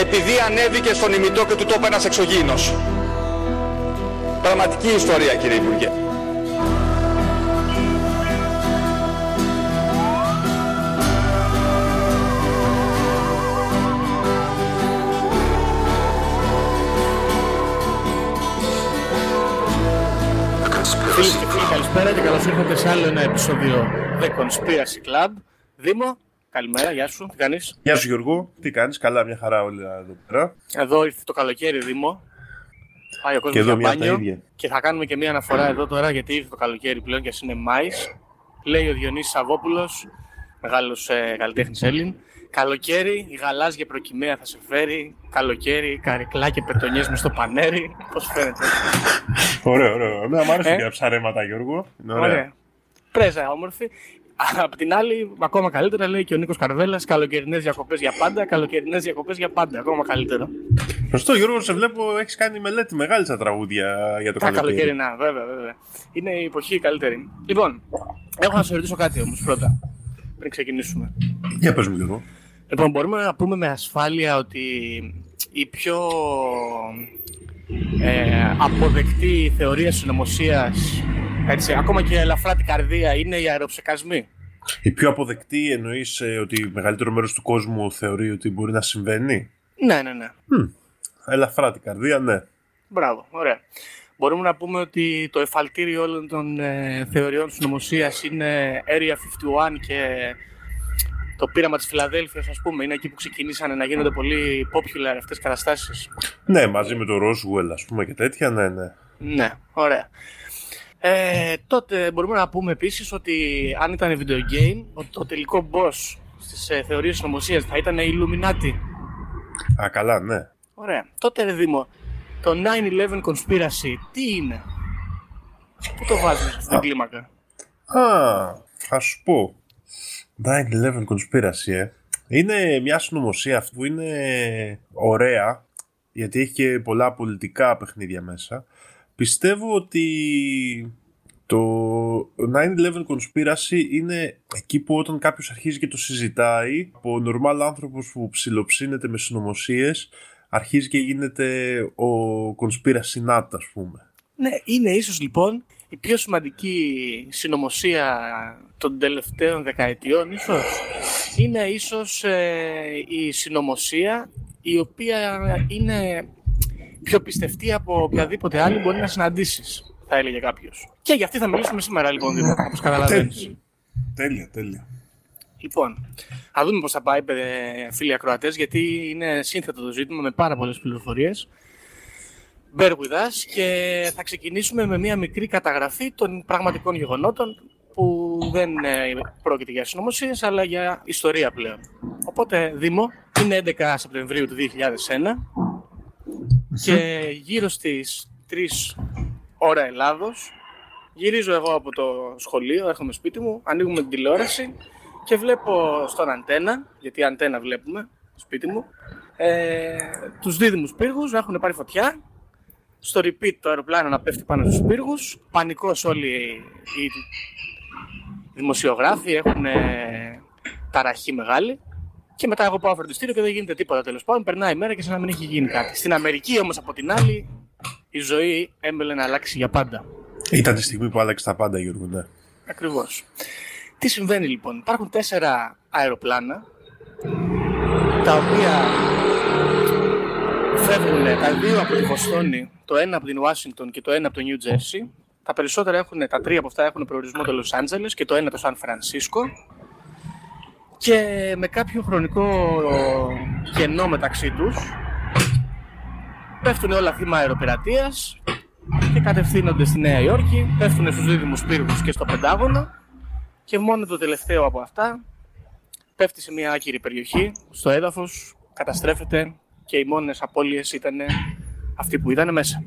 επειδή ανέβηκε στον ημιτό και του τόπου ένας εξωγήινος. Πραγματική ιστορία κύριε Υπουργέ. Φίλε και φίλοι, καλησπέρα και καλώς ήρθατε σε άλλο ένα επεισόδιο The Conspiracy Club. Δήμο, καλημέρα, γεια σου, τι κάνεις; Γεια σου Γιώργο, τι κάνεις, καλά μια χαρά όλοι εδώ πέρα. Εδώ ήρθε το καλοκαίρι, Δήμο. Πάει ο κόσμος Και εδώ για μια από τα μπάνιο. ίδια. Και θα κάνουμε και μια αναφορά εδώ τώρα γιατί ήρθε το καλοκαίρι πλέον και ας είναι Μάης. Λέει ο Διονύσης Σαββόπουλος, μεγάλος ε, καλλιτέχνης Έλλην. Καλοκαίρι, η γαλάζια προκυμαία θα σε φέρει. Καλοκαίρι, καρεκλά και πετονιές μες στο πανέρι. Πώς φαίνεται. Ωραίο, ωραίο. Εμένα μου άρεσαν Ε; και τα ψαρέματα Γιώργο. Είναι ωραία. Ωραία. Πρέζα, όμορφη. Απ' την άλλη, ακόμα καλύτερα λέει και ο Νίκος Καρβέλας: Καλοκαιρινές διακοπές για πάντα, καλοκαιρινές διακοπές για πάντα. Ακόμα καλύτερο. Σωστό Γιώργο, σε βλέπω έχεις κάνει μελέτη μεγάλη στα τραγούδια για το Τα καλοκαίρι. καλοκαιρινά, βέβαια, βέβαια. Είναι η εποχή η καλύτερη. Λοιπόν, έχω να σε ρωτήσω κάτι όμως πρώτα, πριν ξεκινήσουμε. Για πες μου Γιώργο. Λοιπόν, μπορούμε να πούμε με ασφάλεια ότι η πιο ε, αποδεκτή θεωρία συνωμοσίας, έτσι, ακόμα και ελαφρά την καρδία, είναι οι αεροψεκασμοί. Η πιο αποδεκτή εννοείς ε, ότι μεγαλύτερο μέρος του κόσμου θεωρεί ότι μπορεί να συμβαίνει; Ναι, ναι, ναι. Ελαφρά την καρδία, ναι. Μπράβο, ωραία. Μπορούμε να πούμε ότι το εφαλτήριο όλων των ε, θεωριών συνωμοσία είναι Area 51 και το πείραμα της Φιλαδέλφειας, ας πούμε, είναι εκεί που ξεκινήσανε να γίνονται πολύ popular αυτές οι καταστάσεις. Ναι, μαζί με το Roswell ας πούμε και τέτοια, ναι, ναι. Ναι, ωραία. Ε, τότε μπορούμε να πούμε επίσης ότι αν ήταν video game, ότι το τελικό boss στις ε, θεωρίες συνωμοσίας θα ήταν οι Illuminati. Α, καλά, ναι. Ωραία. Τότε, ρε Δήμο, το 9-11 conspiracy τι είναι; Πού το βάζουμε σε αυτήν την κλίμακα; Α, θα σου πω. 9-11 conspiracy, ε. Είναι μια συνωμοσία αυτή που είναι ωραία, γιατί έχει και πολλά πολιτικά παιχνίδια μέσα. Πιστεύω ότι το 9-11 conspiracy είναι εκεί που όταν κάποιος αρχίζει και το συζητάει, από normal άνθρωπος που ψιλοψύνεται με συνωμοσίες, αρχίζει και γίνεται ο conspiracy nut, ας πούμε. Ναι, είναι ίσως λοιπόν η πιο σημαντική συνωμοσία των τελευταίων δεκαετιών ίσως. Είναι ίσως ε, η συνωμοσία η οποία είναι πιο πιστευτή από οποιαδήποτε άλλη μπορεί να συναντήσεις, θα έλεγε κάποιος. Και για αυτή θα μιλήσουμε σήμερα λοιπόν, Δήμο, όπως καταλαβαίνεις. Τέλεια, τέλεια. Λοιπόν, θα δούμε πώς θα πάει, παιδε- φίλοι ακροατές, γιατί είναι σύνθετο το ζήτημα με πάρα πολλές πληροφορίες. Bear with us και θα ξεκινήσουμε με μια μικρή καταγραφή των πραγματικών γεγονότων που δεν ε, πρόκειται για συνωμοσίες, αλλά για ιστορία πλέον. Οπότε, Δήμο, είναι 11 Σεπτεμβρίου του 2001 και γύρω στις 3 ώρα Ελλάδος γυρίζω εγώ από το σχολείο, έρχομαι σπίτι μου, ανοίγουμε την τηλεόραση και βλέπω στον αντένα, γιατί αντένα βλέπουμε σπίτι μου, ε, τους δίδυμους πύργους να έχουν πάρει φωτιά στο repeat το αεροπλάνο να πέφτει πάνω στους πύργους, πανικός όλοι οι δημοσιογράφοι έχουν ε, ταραχή μεγάλη και μετά εγώ πάω φροντιστήριο και δεν γίνεται τίποτα τέλος πάντων, περνάει η μέρα και σαν να μην έχει γίνει κάτι. Στην Αμερική όμως από την άλλη η ζωή έμπελε να αλλάξει για πάντα. Ήταν τη στιγμή που άλλαξε τα πάντα, Γιώργο, ναι. Ακριβώς. Τι συμβαίνει λοιπόν. Υπάρχουν τέσσερα αεροπλάνα τα οποία φεύγουν τα δύο από τη Βοστόνη, το ένα από την Ουάσιγκτον και το ένα από το Νιου Τζέρσι. Τα περισσότερα έχουν, τα τρία από αυτά έχουν προορισμό το Λος Άντζελες και το ένα το Σαν Φρανσίσκο. Και με κάποιο χρονικό κενό μεταξύ τους πέφτουν όλα θύμα αεροπειρατείας και κατευθύνονται στη Νέα Υόρκη, πέφτουν στους δίδυμους πύργους και στο Πεντάγωνο και μόνο το τελευταίο από αυτά πέφτει σε μια άκυρη περιοχή, στο έδαφος, καταστρέφεται και οι μόνες απώλειες ήταν αυτοί που ήταν μέσα.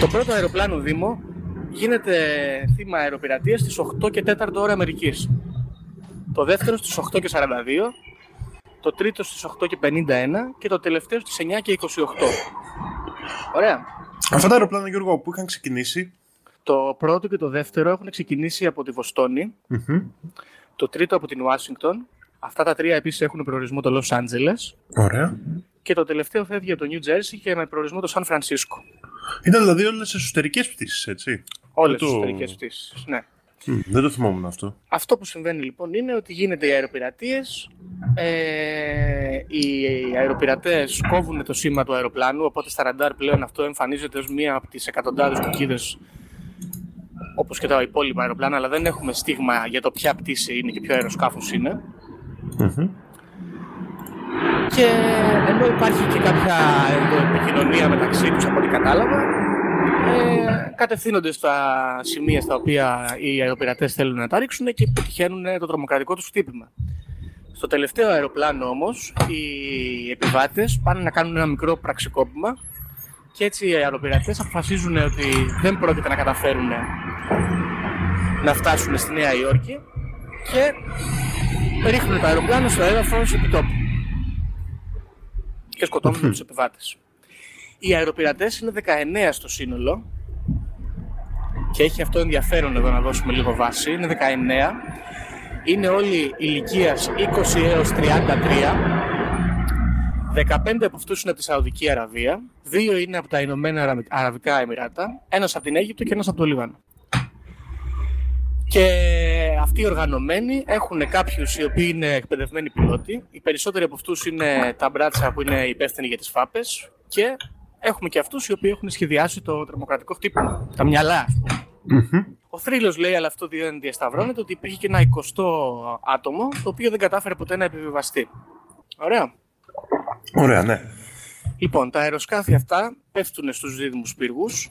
Το πρώτο αεροπλάνο Δήμο γίνεται θύμα αεροπειρατείας στις 8 και 4 ώρα Αμερικής. Το δεύτερο στις 8 και 42, το τρίτο στις 8 και 51 και το τελευταίο στις 9 και 28. Ωραία. Αυτά τα αεροπλάνα, Γιώργο, που είχαν ξεκινήσει; Το πρώτο και το δεύτερο έχουν ξεκινήσει από τη βοστονη Το τρίτο από την Ουάσιγκτον. Αυτά τα τρία επίσης έχουν προορισμό το Los Angeles. Ωραία. και το τελευταίο φεύγει από το New Jersey και με προορισμό το Σαν Φρανσίσκο. Ήταν δηλαδή όλες εσωτερικές πτήσεις, έτσι; Όλες το- τι εσωτερικές πτήσεις. Ναι. Μμ, δεν το θυμόμουν αυτό. Αυτό που συμβαίνει λοιπόν είναι ότι γίνεται οι αεροπειρατείες, ε, οι αεροπειρατές κόβουν το σήμα του αεροπλάνου, οπότε στα ραντάρ πλέον αυτό εμφανίζεται ως μία από τις εκατοντάδες κουκίδες όπως και τα υπόλοιπα αεροπλάνα, αλλά δεν έχουμε στίγμα για το ποια πτήση είναι και ποιο αεροσκάφος είναι. Μμμ. Και ενώ υπάρχει και κάποια επικοινωνία μεταξύ τους από ό,τι κατάλαβα, ε, κατευθύνονται στα σημεία στα οποία οι αεροπειρατές θέλουν να τα ρίξουν και πετυχαίνουν το τρομοκρατικό τους χτύπημα. Στο τελευταίο αεροπλάνο όμως, οι επιβάτες πάνε να κάνουν ένα μικρό πραξικόπημα και έτσι οι αεροπειρατές αποφασίζουν ότι δεν πρόκειται να καταφέρουν να φτάσουν στη Νέα Υόρκη και ρίχνουν το αεροπλάνο στο έδαφος επιτόπου και σκοτώνουν τους επιβάτες. Οι αεροπειρατές είναι 19 στο σύνολο και έχει αυτό ενδιαφέρον εδώ να δώσουμε λίγο βάση. Είναι 19. Είναι όλοι ηλικίας 20 έως 33. 15 από αυτούς είναι από τη Σαουδική Αραβία. Δύο είναι από τα Ηνωμένα Αρα- Αραβικά Εμμυράτα. Ένας από την Αίγυπτο και ένας από το Λίβανο. Και αυτοί οι οργανωμένοι έχουν κάποιους οι οποίοι είναι εκπαιδευμένοι πιλότοι. Οι περισσότεροι από αυτούς είναι τα μπράτσα που είναι υπεύθυνοι για τις φάπες. Και έχουμε και αυτούς οι οποίοι έχουν σχεδιάσει το τρομοκρατικό χτύπημα. Τα μυαλά, ας πούμε. Ο θρύλος λέει, αλλά αυτό δεν διασταυρώνεται, ότι υπήρχε και ένα 20 άτομο το οποίο δεν κατάφερε ποτέ να επιβιβαστεί. Ωραία. Ωραία, ναι. Λοιπόν, τα αεροσκάφη αυτά πέφτουν στους δίδυμους πύργους.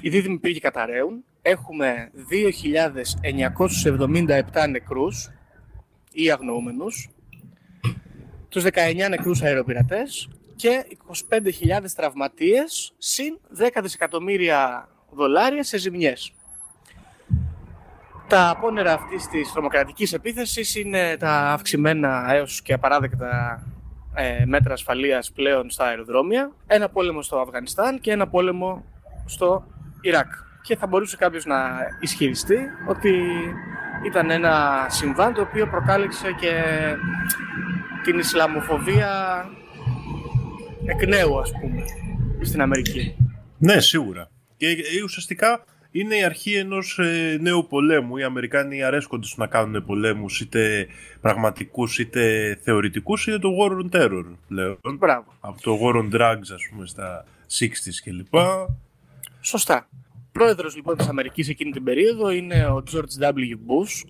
Οι δίδυμοι πύργοι καταραίουν. Έχουμε 2.977 νεκρούς ή αγνοούμενους, τους 19 νεκρούς αεροπειρατές και 25.000 τραυματίες συν 10 δισεκατομμύρια δολάρια σε ζημιές. Τα απόνερα αυτής της τρομοκρατικής επίθεσης είναι τα αυξημένα έως και απαράδεκτα ε, μέτρα ασφαλείας πλέον στα αεροδρόμια, ένα πόλεμο στο Αφγανιστάν και ένα πόλεμο στο Ιράκ. Και θα μπορούσε κάποιος να ισχυριστεί ότι ήταν ένα συμβάν το οποίο προκάλεσε και την Ισλαμοφοβία εκ νέου, ας πούμε, στην Αμερική. Ναι, σίγουρα. Και ε, ουσιαστικά είναι η αρχή ενός ε, νέου πολέμου. Οι Αμερικάνοι αρέσκονται στο να κάνουν πολέμους είτε πραγματικούς είτε θεωρητικούς. Είναι το War on Terror πλέον. Μπράβο. Από το War on Drugs ας πούμε στα 60s κλπ. Σωστά. Πρόεδρος λοιπόν της Αμερικής εκείνη την περίοδο είναι ο George W. Bush,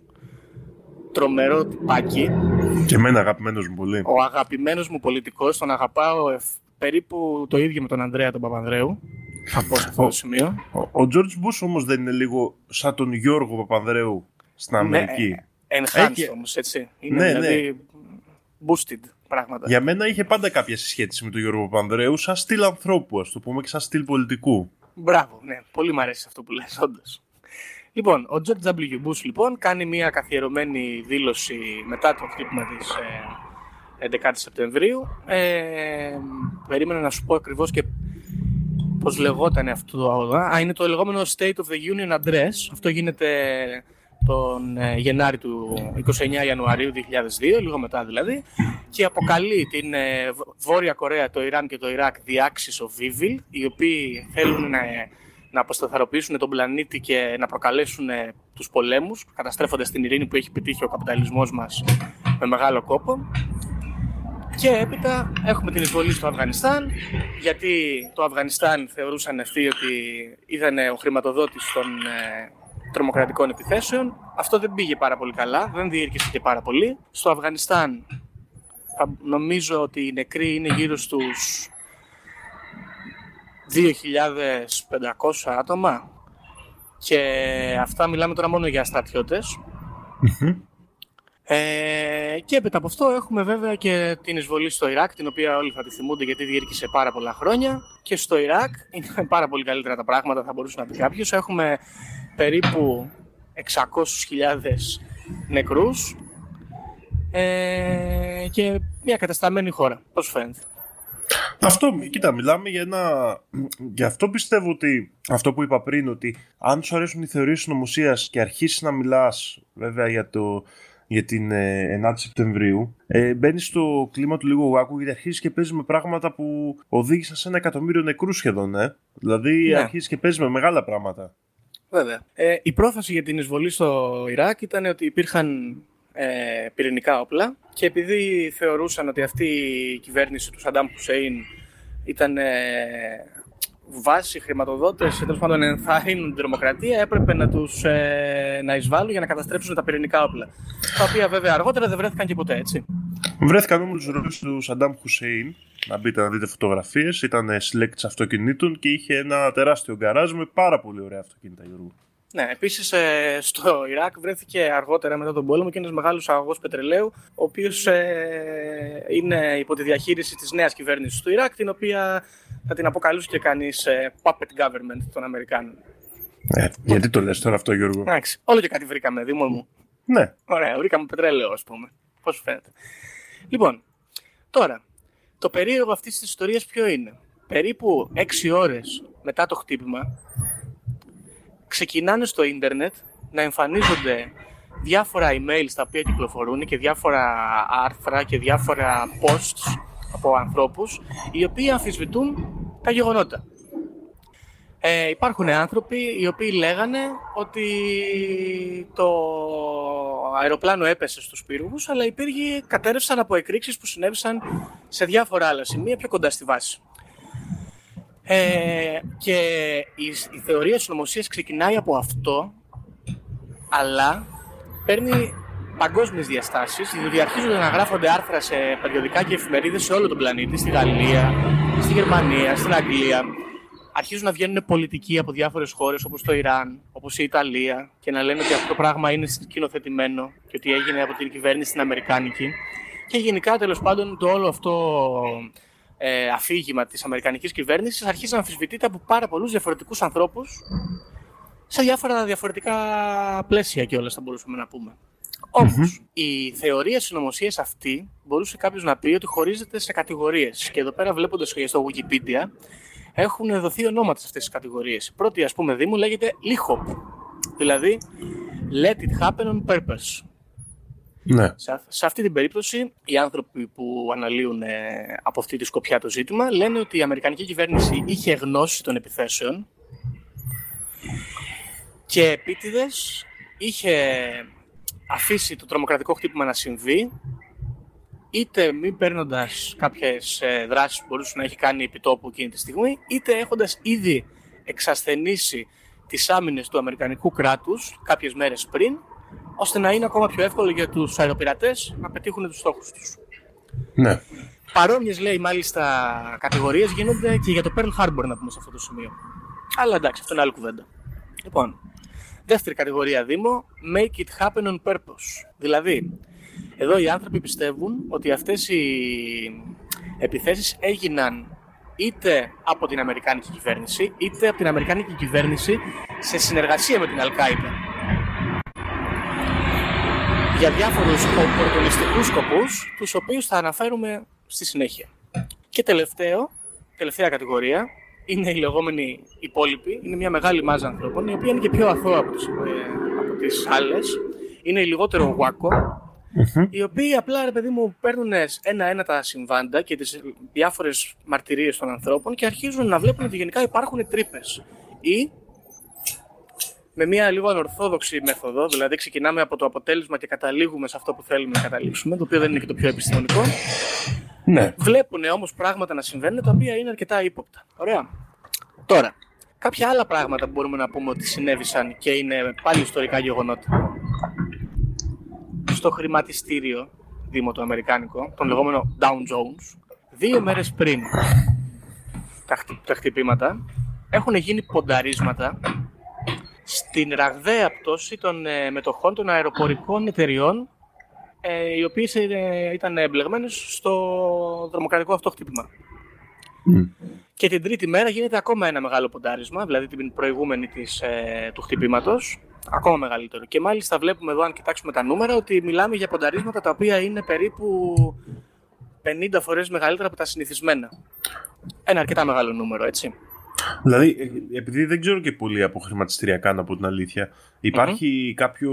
τρομερό τυπάκι, Και εμένα αγαπημένος μου πολύ. ο αγαπημένος μου πολιτικός, τον αγαπάω εφ- περίπου το ίδιο με τον Ανδρέα τον Παπανδρέου, από σε αυτό το σημείο. Ο, ο George Bush όμως δεν είναι λίγο σαν τον Γιώργο Παπανδρέου στην Αμερική. Ναι, enhanced Έχει- όμως, έτσι. Είναι Ναι, δηλαδή boosted πράγματα. Για μένα είχε πάντα κάποια συσχέτιση με τον Γιώργο Παπανδρέου σαν στυλ ανθρώπου, ας το πούμε, και σαν στυλ πολιτικού. Μπράβο, ναι. Πολύ μου αρέσει αυτό που λες, όντως. Λοιπόν, ο George W. Bush λοιπόν κάνει μια καθιερωμένη δήλωση μετά το χτύπημα της ε, 11 Σεπτεμβρίου. Ε, περίμενα να σου πω ακριβώς και πώς λεγόταν αυτό το Α, είναι το λεγόμενο State of the Union Address. Αυτό γίνεται τον ε, Γενάρη του 29 Ιανουαρίου 2002, λίγο μετά δηλαδή, και αποκαλεί την ε, Β- Βόρεια Κορέα, το Ιράν και το Ιράκ the Axis of Evil, οι οποίοι θέλουν να, να αποσταθεροποιήσουν τον πλανήτη και να προκαλέσουν ε, τους πολέμους, καταστρέφοντας την ειρήνη που έχει επιτύχει ο καπιταλισμός μας με μεγάλο κόπο. Και έπειτα έχουμε την εισβολή στο Αφγανιστάν, γιατί το Αφγανιστάν θεωρούσαν αυτοί ότι ήταν ο χρηματοδότης των ε, τρομοκρατικών επιθέσεων. Αυτό δεν πήγε πάρα πολύ καλά, δεν διήρκησε και πάρα πολύ. Στο Αφγανιστάν θα, νομίζω ότι οι νεκροί είναι γύρω στους 2.500 άτομα και αυτά μιλάμε τώρα μόνο για στρατιώτες. Ε, και έπειτα από αυτό έχουμε βέβαια και την εισβολή στο Ιράκ, την οποία όλοι θα τη θυμούνται γιατί διήρκησε πάρα πολλά χρόνια. Και στο Ιράκ είναι πάρα πολύ καλύτερα τα πράγματα, θα μπορούσε να πει κάποιος. Έχουμε περίπου 600.000 νεκρούς ε, και μια κατασταμένη χώρα. Πώς φαίνεται; Αυτό, κοίτα, μιλάμε για ένα. Γι' αυτό πιστεύω ότι αυτό που είπα πριν, ότι αν σου αρέσουν οι θεωρίες συνωμοσίας και αρχίσεις να μιλάς, βέβαια, για, το, για την ε, 9η Σεπτεμβρίου, ε, μπαίνει στο κλίμα του λίγο γουάκου γιατί αρχίζεις και παίζεις με πράγματα που οδήγησαν σε ένα εκατομμύριο νεκρούς σχεδόν. Ε. Δηλαδή Ναι. αρχίζεις και παίζεις με μεγάλα πράγματα. Βέβαια. Ε, η πρόφαση για την εισβολή στο Ιράκ ήταν ότι υπήρχαν ε, πυρηνικά όπλα και επειδή θεωρούσαν ότι αυτή η κυβέρνηση του Σαντάμ Χουσέιν ήταν ε, βάση χρηματοδότες, τέλος πάντων ενθαρρύνουν την τρομοκρατία, έπρεπε να τους ε, να εισβάλλουν για να καταστρέψουν τα πυρηνικά όπλα. Τα οποία βέβαια αργότερα δεν βρέθηκαν και ποτέ, έτσι. Βρέθηκαν όμως του ρόλους του Σαντάμ Χουσέιν. Να μπείτε να δείτε φωτογραφίες. Ήταν συλλέκτη αυτοκινήτων και είχε ένα τεράστιο γκαράζ με πάρα πολύ ωραία αυτοκίνητα, Γιώργο. Ναι, επίσης ε, στο Ιράκ βρέθηκε αργότερα μετά τον πόλεμο και ένας μεγάλος αγωγός πετρελαίου, ο οποίος ε, είναι υπό τη διαχείριση της νέας κυβέρνησης του Ιράκ, την οποία θα την αποκαλούσε και κανείς ε, puppet government των Αμερικάνων. Ε, γιατί το λες τώρα αυτό, Γιώργο; Εντάξει, όλο και κάτι βρήκαμε, Δήμο μου. Ναι. Ωραία, βρήκαμε πετρέλαιο, ας πούμε. Πώς σου φαίνεται. Λοιπόν, τώρα, το περίεργο αυτής της ιστορίας ποιο είναι; Περίπου 6 ώρες μετά το χτύπημα, ξεκινάνε στο ίντερνετ να εμφανίζονται διάφορα email τα οποία κυκλοφορούν και διάφορα άρθρα και διάφορα posts από ανθρώπους οι οποίοι αμφισβητούν τα γεγονότα. Ε, υπάρχουν άνθρωποι οι οποίοι λέγανε ότι το αεροπλάνο έπεσε στους πύργους, αλλά οι πύργοι κατέρευσαν από εκρήξεις που συνέβησαν σε διάφορα άλλα σημεία πιο κοντά στη βάση. Ε, και η, η θεωρία συνωμοσίας ξεκινάει από αυτό, αλλά παίρνει παγκόσμιες διαστάσεις, διότι αρχίζουν να γράφονται άρθρα σε περιοδικά και εφημερίδες σε όλο τον πλανήτη, στη Γαλλία, στη Γερμανία, στην Αγγλία. Αρχίζουν να βγαίνουν πολιτικοί από διάφορες χώρες όπως το Ιράν, όπως η Ιταλία, και να λένε ότι αυτό το πράγμα είναι σκηνοθετημένο και ότι έγινε από την κυβέρνηση την Αμερικάνικη. Και γενικά τέλος πάντων το όλο αυτό ε, αφήγημα της Αμερικανικής κυβέρνησης αρχίζει να αμφισβητείται από πάρα πολλούς διαφορετικούς ανθρώπους σε διάφορα διαφορετικά πλαίσια κιόλας, θα μπορούσαμε να πούμε. Όμως, η θεωρία συνωμοσία αυτή μπορούσε κάποιος να πει ότι χωρίζεται σε κατηγορίες. Και εδώ πέρα, βλέποντας στο Wikipedia, έχουν δοθεί ονόματα σε αυτές τις κατηγορίες. Η πρώτη, ας πούμε, δήμου λέγεται LIHOP. Δηλαδή, Let it happen on purpose. Ναι. Σε, σε αυτή την περίπτωση, οι άνθρωποι που αναλύουν ε, από αυτή τη σκοπιά το ζήτημα λένε ότι η Αμερικανική κυβέρνηση είχε γνώση των επιθέσεων και επίτηδες είχε αφήσει το τρομοκρατικό χτύπημα να συμβεί είτε μη παίρνοντας κάποιες δράσεις που μπορούσε να έχει κάνει επί τόπου εκείνη τη στιγμή, είτε έχοντας ήδη εξασθενήσει τις άμυνες του Αμερικανικού κράτους κάποιες μέρες πριν, ώστε να είναι ακόμα πιο εύκολο για τους αεροπειρατές να πετύχουν τους στόχους τους. Ναι. Παρόμοιες λέει μάλιστα κατηγορίες γίνονται και για το Pearl Harbor να πούμε σε αυτό το σημείο. Αλλά εντάξει, αυτό είναι άλλη κουβέντα. Λοιπόν, δεύτερη κατηγορία Δήμο, make it happen on purpose. Δηλαδή, εδώ οι άνθρωποι πιστεύουν ότι αυτές οι επιθέσεις έγιναν είτε από την Αμερικάνικη κυβέρνηση, είτε από την Αμερικάνικη κυβέρνηση σε συνεργασία με την Αλκάιντα. Για διάφορους οπορτονιστικούς σκοπούς, τους οποίους θα αναφέρουμε στη συνέχεια. Και τελευταίο, τελευταία κατηγορία, είναι οι λεγόμενοι υπόλοιποι. Είναι μια μεγάλη μάζα ανθρώπων, η οποία είναι και πιο αθώα από τις, ε, από τις άλλες. Είναι οι λιγότερο γουάκο, οι οποίοι απλά, ρε παιδί μου, παίρνουν ένα-ένα τα συμβάντα και τις διάφορες μαρτυρίες των ανθρώπων και αρχίζουν να βλέπουν ότι γενικά υπάρχουν τρύπες. Ή με μια λίγο ανορθόδοξη μέθοδο, δηλαδή ξεκινάμε από το αποτέλεσμα και καταλήγουμε σε αυτό που θέλουμε να καταλήξουμε, το οποίο δεν είναι και το πιο επιστημονικό. Ναι. Βλέπουν όμως πράγματα να συμβαίνουν τα οποία είναι αρκετά ύποπτα. Ωραία. Τώρα, κάποια άλλα πράγματα που μπορούμε να πούμε ότι συνέβησαν και είναι πάλι ιστορικά γεγονότα. Στο χρηματιστήριο Δήμο το Αμερικάνικο, τον λεγόμενο Down Jones, δύο μέρες πριν τα, χτυ- τα χτυπήματα, έχουν γίνει πονταρίσματα στην ραγδαία πτώση των ε, μετοχών των αεροπορικών εταιριών ε, οι οποίες ε, ήταν εμπλεγμένες στο δρομοκρατικό αυτό χτύπημα. Και την τρίτη μέρα γίνεται ακόμα ένα μεγάλο ποντάρισμα, δηλαδή την προηγούμενη της, ε, του χτυπήματος, ακόμα μεγαλύτερο. Και μάλιστα βλέπουμε εδώ, αν κοιτάξουμε τα νούμερα, ότι μιλάμε για πονταρίσματα τα οποία είναι περίπου 50 φορές μεγαλύτερα από τα συνηθισμένα. Ένα αρκετά μεγάλο νούμερο, έτσι. Δηλαδή, ε, επειδή δεν ξέρω και πολύ από χρηματιστηριακά, να πω την αλήθεια, υπάρχει κάποιο,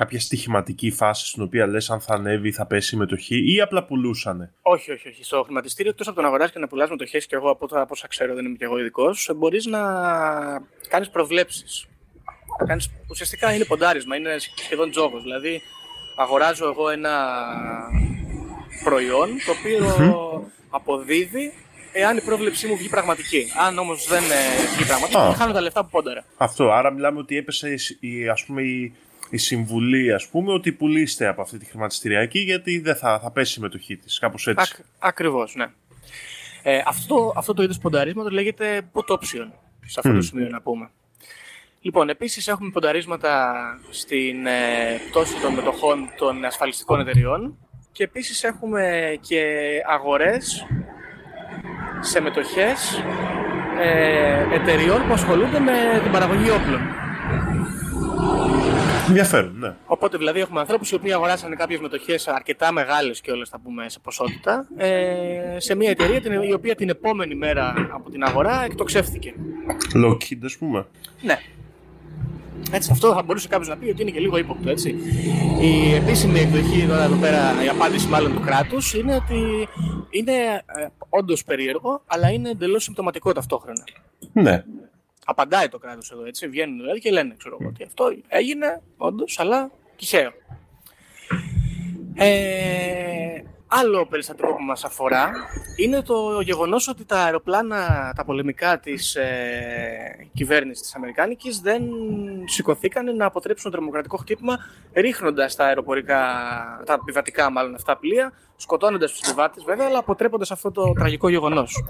κάποια στοιχηματική φάση στην οποία λες αν θα ανέβει θα πέσει η μετοχή ή απλά πουλούσανε; Όχι, όχι, όχι. Στο χρηματιστήριο, εκτός από το να αγοράσει και να πουλάς μετοχές, και εγώ από όσα ξέρω, δεν είμαι και εγώ ειδικός, μπορείς να κάνεις προβλέψεις. Κάνεις, ουσιαστικά είναι ποντάρισμα, είναι σχεδόν τζόγος. Δηλαδή, αγοράζω εγώ ένα προϊόν το οποίο αποδίδει εάν η πρόβλεψή μου βγει πραγματική. Αν όμως δεν ε, βγει πραγματική, Α. χάνω τα λεφτά που πόνταρα. Αυτό, άρα μιλάμε ότι έπεσε η, η- ας πούμε, η, η συμβουλή ας πούμε ότι πουλήστε από αυτή τη χρηματιστηριακή γιατί δεν θα, θα πέσει η μετοχή της, κάπως έτσι. Ακ, Ακριβώς, ναι. Ε, αυτό, αυτό το είδος πονταρίσματος λέγεται put option. Σε αυτό το σημείο να πούμε. Λοιπόν, επίσης έχουμε πονταρίσματα στην ε, πτώση των μετοχών των ασφαλιστικών εταιριών και επίσης έχουμε και αγορές σε μετοχές ε, εταιριών που ασχολούνται με την παραγωγή όπλων. Ενδιαφέρον, ναι. Οπότε δηλαδή έχουμε ανθρώπους οι οποίοι αγοράσανε κάποιες μετοχές αρκετά μεγάλες και όλες θα πούμε σε ποσότητα ε, σε μια εταιρεία την, η οποία την επόμενη μέρα από την αγορά εκτοξεύθηκε. Lockheed ας πούμε. Ναι. Έτσι, αυτό θα μπορούσε κάποιος να πει ότι είναι και λίγο ύποπτο, έτσι. Η επίσημη εκδοχή τώρα εδώ πέρα, η απάντηση μάλλον του κράτους, είναι ότι είναι ε, όντως περίεργο, αλλά είναι εντελώς συμπτωματικό ταυτόχρονα. Ναι. Απαντάει το κράτος εδώ, έτσι. Βγαίνουν δηλαδή και λένε, ξέρω εγώ, ότι αυτό έγινε, όντως, αλλά τυχαίο. Ε, άλλο περιστατικό που μας αφορά είναι το γεγονός ότι τα αεροπλάνα, τα πολεμικά της ε, κυβέρνησης της Αμερικάνικης δεν σηκωθήκαν να αποτρέψουν το τρομοκρατικό χτύπημα ρίχνοντας τα αεροπορικά, τα επιβατικά μάλλον αυτά πλοία, σκοτώνοντας τους επιβάτες βέβαια, αλλά αποτρέποντας αυτό το τραγικό γεγονός.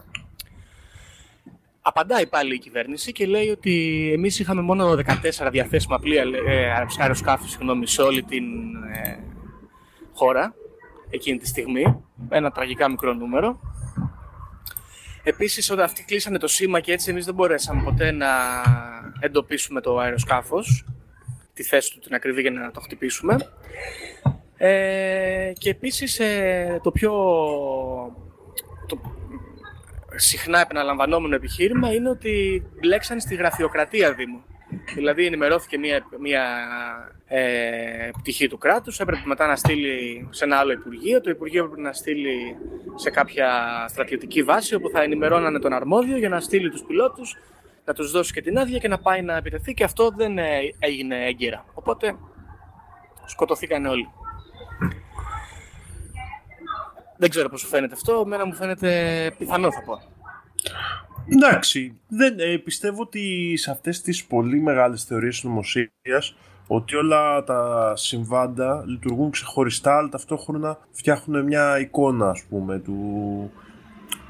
Απαντάει πάλι η κυβέρνηση και λέει ότι εμείς είχαμε μόνο 14 διαθέσιμα πλοία, ε, αεροσκάφη συγγνώμη, σε όλη την ε, χώρα εκείνη τη στιγμή. Ένα τραγικά μικρό νούμερο. Επίσης, όταν αυτοί κλείσανε το σήμα και έτσι εμείς δεν μπορέσαμε ποτέ να εντοπίσουμε το αεροσκάφος, τη θέση του την ακριβή για να το χτυπήσουμε. Ε, και επίσης ε, το πιο το συχνά επαναλαμβανόμενο επιχείρημα είναι ότι μπλέξαν στη γραφειοκρατία Δήμου. Δηλαδή ενημερώθηκε μια, μια ε, πτυχή του κράτους, έπρεπε μετά να στείλει σε ένα άλλο Υπουργείο, το Υπουργείο έπρεπε να στείλει σε κάποια στρατιωτική βάση όπου θα ενημερώνανε τον αρμόδιο για να στείλει τους πιλότους, να τους δώσει και την άδεια και να πάει να επιτεθεί και αυτό δεν ε, έγινε έγκαιρα. Οπότε σκοτωθήκαν όλοι. Δεν ξέρω πώς σου φαίνεται αυτό, εμένα μου φαίνεται πιθανό θα πω. Εντάξει, δεν, ε, πιστεύω ότι σε αυτές τις πολύ μεγάλες θεωρίες συνωμοσίας ότι όλα τα συμβάντα λειτουργούν ξεχωριστά αλλά ταυτόχρονα φτιάχνουν μια εικόνα ας πούμε του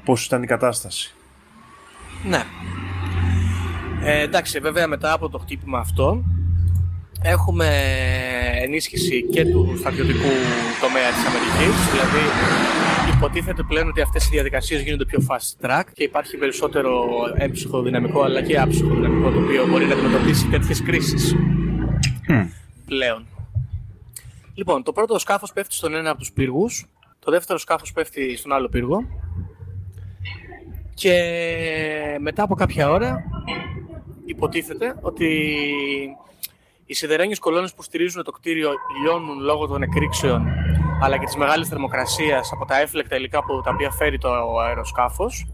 πώς ήταν η κατάσταση. Ναι. Ε, εντάξει, βέβαια μετά από το χτύπημα αυτό έχουμε ενίσχυση και του στρατιωτικού τομέα της Αμερικής, δηλαδή υποτίθεται πλέον ότι αυτές οι διαδικασίες γίνονται πιο fast track και υπάρχει περισσότερο έμψυχο δυναμικό αλλά και άψυχο δυναμικό το οποίο μπορεί να αντιμετωπίσει τέτοιες κρίσεις πλέον. Λοιπόν, το πρώτο σκάφος πέφτει στον ένα από τους πύργους, το δεύτερο σκάφος πέφτει στον άλλο πύργο και μετά από κάποια ώρα υποτίθεται ότι οι σιδερένιες κολόνες που στηρίζουν το κτίριο λιώνουν λόγω των εκρήξεων αλλά και της μεγάλης θερμοκρασίας από τα έφλεκτα υλικά που τα οποία φέρει το αεροσκάφος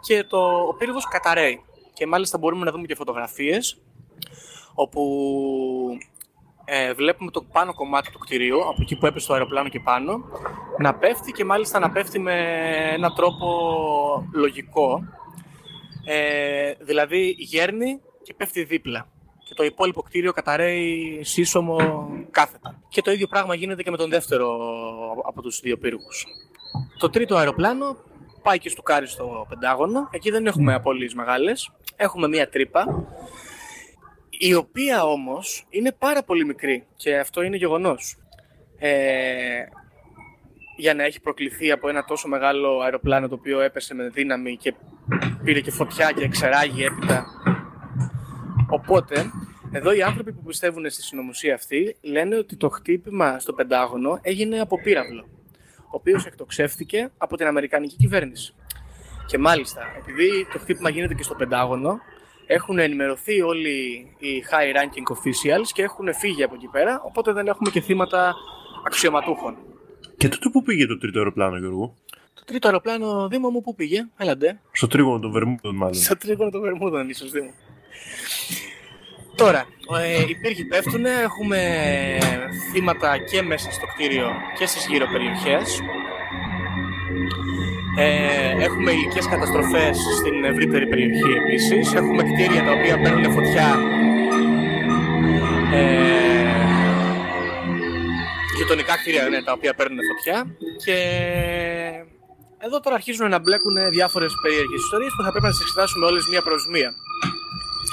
και το, ο πύργος καταραίει. Και μάλιστα μπορούμε να δούμε και φωτογραφίες όπου ε, βλέπουμε το πάνω κομμάτι του κτηρίου, από εκεί που έπεσε το αεροπλάνο και πάνω, να πέφτει και μάλιστα να πέφτει με έναν τρόπο λογικό. Ε, δηλαδή γέρνει και πέφτει δίπλα. Και το υπόλοιπο κτίριο καταραίει σύσσωμο κάθετα. Και το ίδιο πράγμα γίνεται και με τον δεύτερο από τους δύο πύργους. Το τρίτο αεροπλάνο πάει και στουκάρει στο Πεντάγωνο. Εκεί δεν έχουμε απώλειες μεγάλες. Έχουμε μία τρύπα η οποία όμως είναι πάρα πολύ μικρή και αυτό είναι γεγονός. Ε, για να έχει προκληθεί από ένα τόσο μεγάλο αεροπλάνο το οποίο έπεσε με δύναμη και πήρε και φωτιά και εξεράγει έπειτα. Οπότε, εδώ οι άνθρωποι που πιστεύουν στη συνωμοσία αυτή λένε ότι το χτύπημα στο Πεντάγωνο έγινε από πύραυλο, ο οποίος εκτοξεύτηκε από την Αμερικανική κυβέρνηση. Και μάλιστα, επειδή το χτύπημα γίνεται και στο Πεντάγωνο, Έχουν ενημερωθεί όλοι οι high ranking officials και έχουν φύγει από εκεί πέρα, οπότε δεν έχουμε και θύματα αξιωματούχων. Και τότε πού πήγε το τρίτο αεροπλάνο, Γιώργο; Το τρίτο αεροπλάνο, Δήμο μου, πού πήγε, έλαντε. Στο τρίγωνο των Βερμούδων, μάλλον. Στο τρίγωνο των Βερμούδων, ίσως, Δήμο. Τώρα, ε, υπήρχε πέφτουν, έχουμε θύματα και μέσα στο κτίριο και στις γύρω περιοχές. Ε, έχουμε υλικές καταστροφές στην ευρύτερη περιοχή επίσης. Έχουμε κτίρια τα οποία παίρνουν φωτιά. Ε, γειτονικά κτίρια ναι, τα οποία παίρνουν φωτιά. Και εδώ τώρα αρχίζουν να μπλέκουν διάφορες περίεργες ιστορίες που θα πρέπει να τις εξετάσουμε όλες μία προς μία.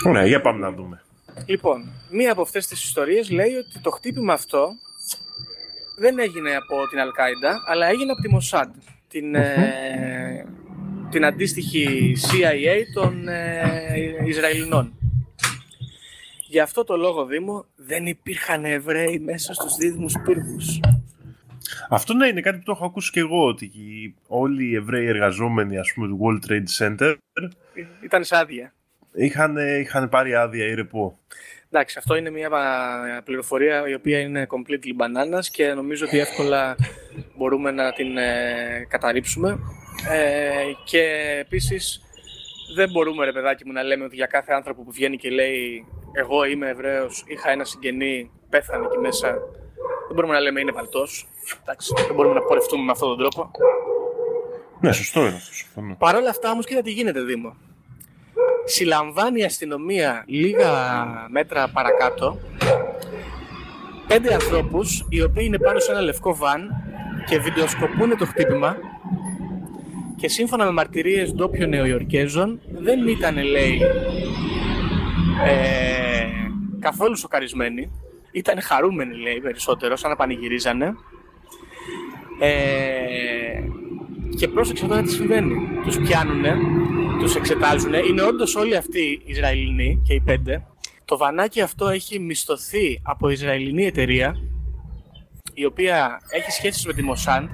Ωραία, για πάμε να δούμε. Λοιπόν, μία από αυτές τις ιστορίες λέει ότι το χτύπημα αυτό δεν έγινε από την Αλκάιντα, αλλά έγινε από τη Mossad, την, ε, την αντίστοιχη CIA των ε, Ισραηλινών. Γι' αυτό το λόγο, Δήμο, δεν υπήρχαν Εβραίοι μέσα στους δίδυμους πύργους. Αυτό ναι, είναι κάτι που το έχω ακούσει και εγώ, ότι όλοι οι Εβραίοι εργαζόμενοι, ας πούμε, του World Trade Center... Ήταν σε άδεια. Είχαν, είχαν πάρει άδεια ή ρεπό. Εντάξει, αυτό είναι μια πληροφορία η οποία είναι completely bananas και νομίζω ότι εύκολα μπορούμε να την ε, καταρρύψουμε. Ε, και επίσης δεν μπορούμε ρε παιδάκι μου να λέμε ότι για κάθε άνθρωπο που βγαίνει και λέει εγώ είμαι Εβραίος, είχα ένα συγγενή, πέθανε εκεί μέσα. Δεν μπορούμε να λέμε είναι βαλτός. Εντάξει, δεν μπορούμε να πορευτούμε με αυτόν τον τρόπο. Ναι, σωστό είναι αυτό. Παρ' όλα αυτά όμως κοίτα τι γίνεται Δήμο συλλαμβάνει η αστυνομία λίγα μέτρα παρακάτω. Πέντε ανθρώπους οι οποίοι είναι πάνω σε ένα λευκό βαν και βιντεοσκοπούν το χτύπημα. Και σύμφωνα με μαρτυρίες ντόπιων νεοϊορκέζων δεν ήταν λέει ε, καθόλου σοκαρισμένοι. Ήταν χαρούμενοι λέει περισσότερο σαν να πανηγυρίζανε. Ε, και πρόσεξε τώρα τι συμβαίνει. Τους πιάνουν, τους εξετάζουν. Είναι όντως όλοι αυτοί οι Ισραηλινοί και οι πέντε. Το βανάκι αυτό έχει μισθωθεί από Ισραηλινή εταιρεία η οποία έχει σχέσεις με τη Μοσάντ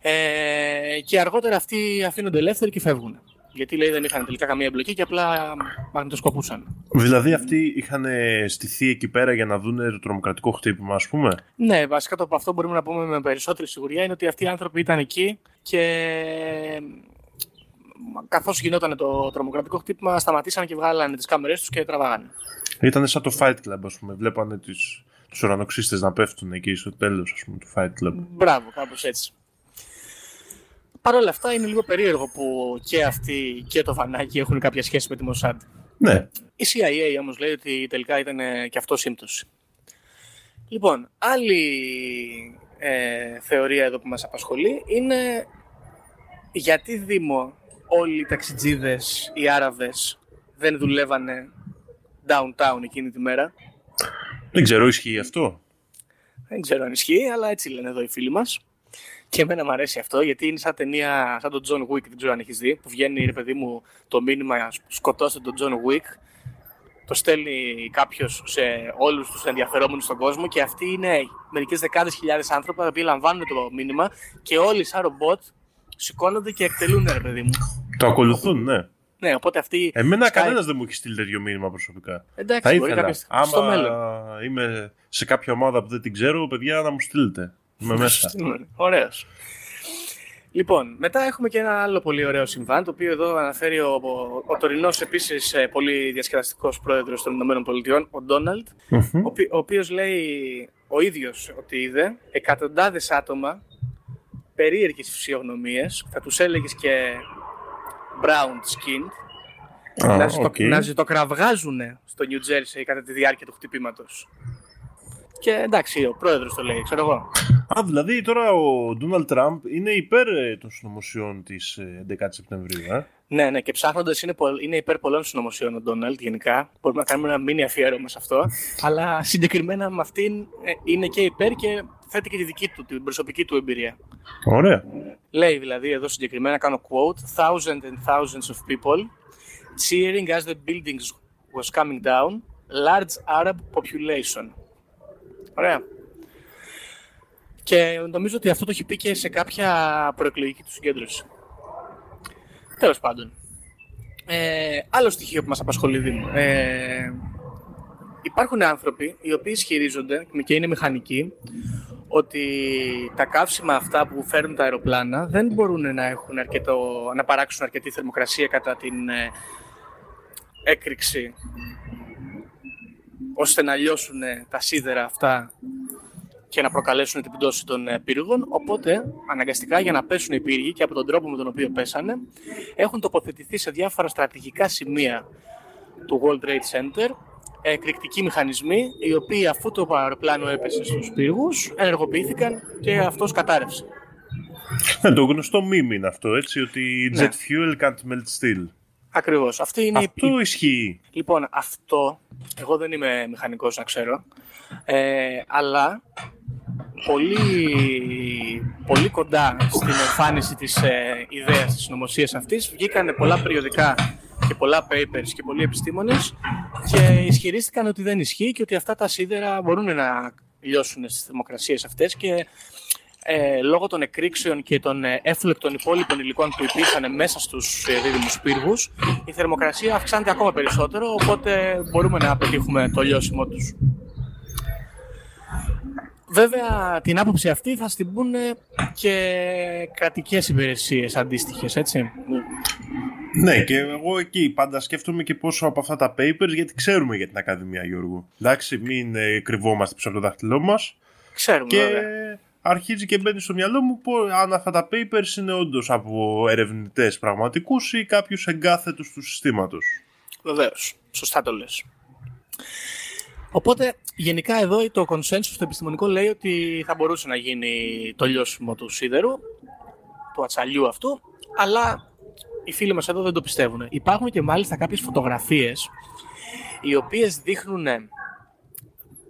ε, και αργότερα αυτοί αφήνονται ελεύθεροι και φεύγουν. Γιατί λέει δεν είχαν τελικά καμία εμπλοκή και απλά μαγνητοσκοπούσαν. Δηλαδή αυτοί είχαν στηθεί εκεί πέρα για να δουν το τρομοκρατικό χτύπημα, ας πούμε; Ναι, βασικά το από αυτό μπορούμε να πούμε με περισσότερη σιγουριά είναι ότι αυτοί οι άνθρωποι ήταν εκεί και καθώς γινόταν το τρομοκρατικό χτύπημα σταματήσαν και βγάλανε τις κάμερές τους και τραβάγανε. Ήταν σαν το Fight Club, ας πούμε. Βλέπανε τους, τους ουρανοξύστες να πέφτουν εκεί στο τέλος, ας πούμε, του Fight Club. Μπράβο, κάπως έτσι. Παρ' όλα αυτά είναι λίγο περίεργο που και αυτοί και το Βανάκι έχουν κάποια σχέση με τη Mossad. Ναι. Η CIA όμως λέει ότι τελικά ήταν και αυτό σύμπτωση. Λοιπόν, άλλη ε, θεωρία εδώ που μας απασχολεί είναι γιατί Δήμο όλοι οι ταξιτζίδες, οι Άραβες δεν δουλεύανε downtown εκείνη τη μέρα; Δεν ξέρω, ισχύει αυτό; Δεν ξέρω αν ισχύει, αλλά έτσι λένε εδώ οι φίλοι μας. Και εμένα μου αρέσει αυτό γιατί είναι σαν ταινία, σαν τον John Wick, δεν ξέρω αν έχεις δει, που βγαίνει ρε παιδί μου το μήνυμα σκοτώστε τον John Wick. Το στέλνει κάποιος σε όλους τους ενδιαφερόμενους στον κόσμο και αυτοί είναι μερικές δεκάδες χιλιάδες άνθρωποι που λαμβάνουν το μήνυμα και όλοι σαν ρομπότ σηκώνονται και εκτελούν, ρε παιδί μου. Το ακολουθούν, ναι. Ναι, οπότε αυτοί. Εμένα σκάει... κανένας δεν μου έχει στείλει τέτοιο μήνυμα προσωπικά. Εντάξει, θα ήθελα. Κάποιος... Άμα στο μέλλον. είμαι σε κάποια ομάδα που δεν την ξέρω, παιδιά, να μου στείλετε. Είμαι μέσα. Ωραίος. Λοιπόν, μετά έχουμε και ένα άλλο πολύ ωραίο συμβάν, το οποίο εδώ αναφέρει ο, ο, ο τωρινός επίσης ε, πολύ διασκεδαστικός πρόεδρος των ΗΠΑ, ο ντοναλντ ο, ο οποίος λέει ο ίδιος ότι είδε εκατοντάδες άτομα περίεργες φυσιογνωμίες, θα τους έλεγες και brown skin, ah, να, ζητο, okay. να ζητοκραυγάζουν στο New Jersey κατά τη διάρκεια του χτυπήματος. Και εντάξει, ο πρόεδρος το λέει, ξέρω εγώ. Α, δηλαδή τώρα ο Ντόναλτ Τραμπ είναι υπέρ ε, των συνωμοσιών της 11 η Σεπτεμβρίου, ε; Ναι, ναι, και ψάχνοντας είναι, είναι υπέρ πολλών συνωμοσιών ο Ντόναλτ γενικά. Μπορούμε να κάνουμε ένα μήνυ αφιέρωμα σε αυτό. αλλά συγκεκριμένα με αυτήν ε, είναι και υπέρ και θέτει και τη δική του, την προσωπική του εμπειρία. Ωραία. Λέει δηλαδή εδώ συγκεκριμένα, κάνω quote, thousands and thousands of people cheering as the buildings was coming down, large Arab population. Ωραία. Και νομίζω ότι αυτό το έχει πει και σε κάποια προεκλογική του συγκέντρωση. Τέλος πάντων. Ε, άλλο στοιχείο που μας απασχολεί, Δήμο. Ε, υπάρχουν άνθρωποι οι οποίοι ισχυρίζονται, και είναι μηχανικοί, ότι τα καύσιμα αυτά που φέρνουν τα αεροπλάνα δεν μπορούν να, έχουν αρκετό, να παράξουν αρκετή θερμοκρασία κατά την ε, έκρηξη ώστε να λιώσουν τα σίδερα αυτά και να προκαλέσουν την πτώση των ε, πύργων. Οπότε, αναγκαστικά για να πέσουν οι πύργοι και από τον τρόπο με τον οποίο πέσανε, έχουν τοποθετηθεί σε διάφορα στρατηγικά σημεία του World Trade Center εκρηκτικοί μηχανισμοί, οι οποίοι αφού το αεροπλάνο έπεσε στους πύργους, ενεργοποιήθηκαν και αυτός κατάρρευσε. Ναι, το γνωστό meme είναι αυτό, έτσι, ότι jet ναι. fuel can't melt steel. Ακριβώς. Αυτή είναι αυτό η... ισχύει. Λοιπόν, αυτό, εγώ δεν είμαι μηχανικός να ξέρω, ε, αλλά πολύ, πολύ κοντά στην εμφάνιση της ε, ιδέας της νομοσίας αυτής βγήκαν πολλά περιοδικά και πολλά papers και πολλοί επιστήμονες και ισχυρίστηκαν ότι δεν ισχύει και ότι αυτά τα σίδερα μπορούν να λιώσουν στις θερμοκρασίες αυτές και ε, λόγω των εκρήξεων και των ε, έφλεκτων υπόλοιπων υλικών που υπήρχαν μέσα στους ε, δίδυμους πύργους η θερμοκρασία αυξάνεται ακόμα περισσότερο οπότε μπορούμε να πετύχουμε το λιώσιμο τους. Βέβαια, την άποψη αυτή θα στην πούνε και κρατικές υπηρεσίες αντίστοιχες, έτσι. Ναι, και εγώ εκεί πάντα σκέφτομαι και πόσο από αυτά τα papers, γιατί ξέρουμε για την Ακαδημία Γιώργου. Εντάξει, μην ε, κρυβόμαστε πίσω από το δάχτυλό μας. Ξέρουμε, και αρχίζει και μπαίνει στο μυαλό μου πω, αν αυτά τα papers είναι όντως από ερευνητές πραγματικούς ή κάποιους εγκάθετους του συστήματος. Βεβαίως. Σωστά το λες. Οπότε, γενικά εδώ το consensus στο επιστημονικό λέει ότι θα μπορούσε να γίνει το λιώσιμο του σίδερου, του ατσαλιού αυτού, αλλά οι φίλοι μας εδώ δεν το πιστεύουν. Υπάρχουν και μάλιστα κάποιες φωτογραφίες οι οποίες δείχνουν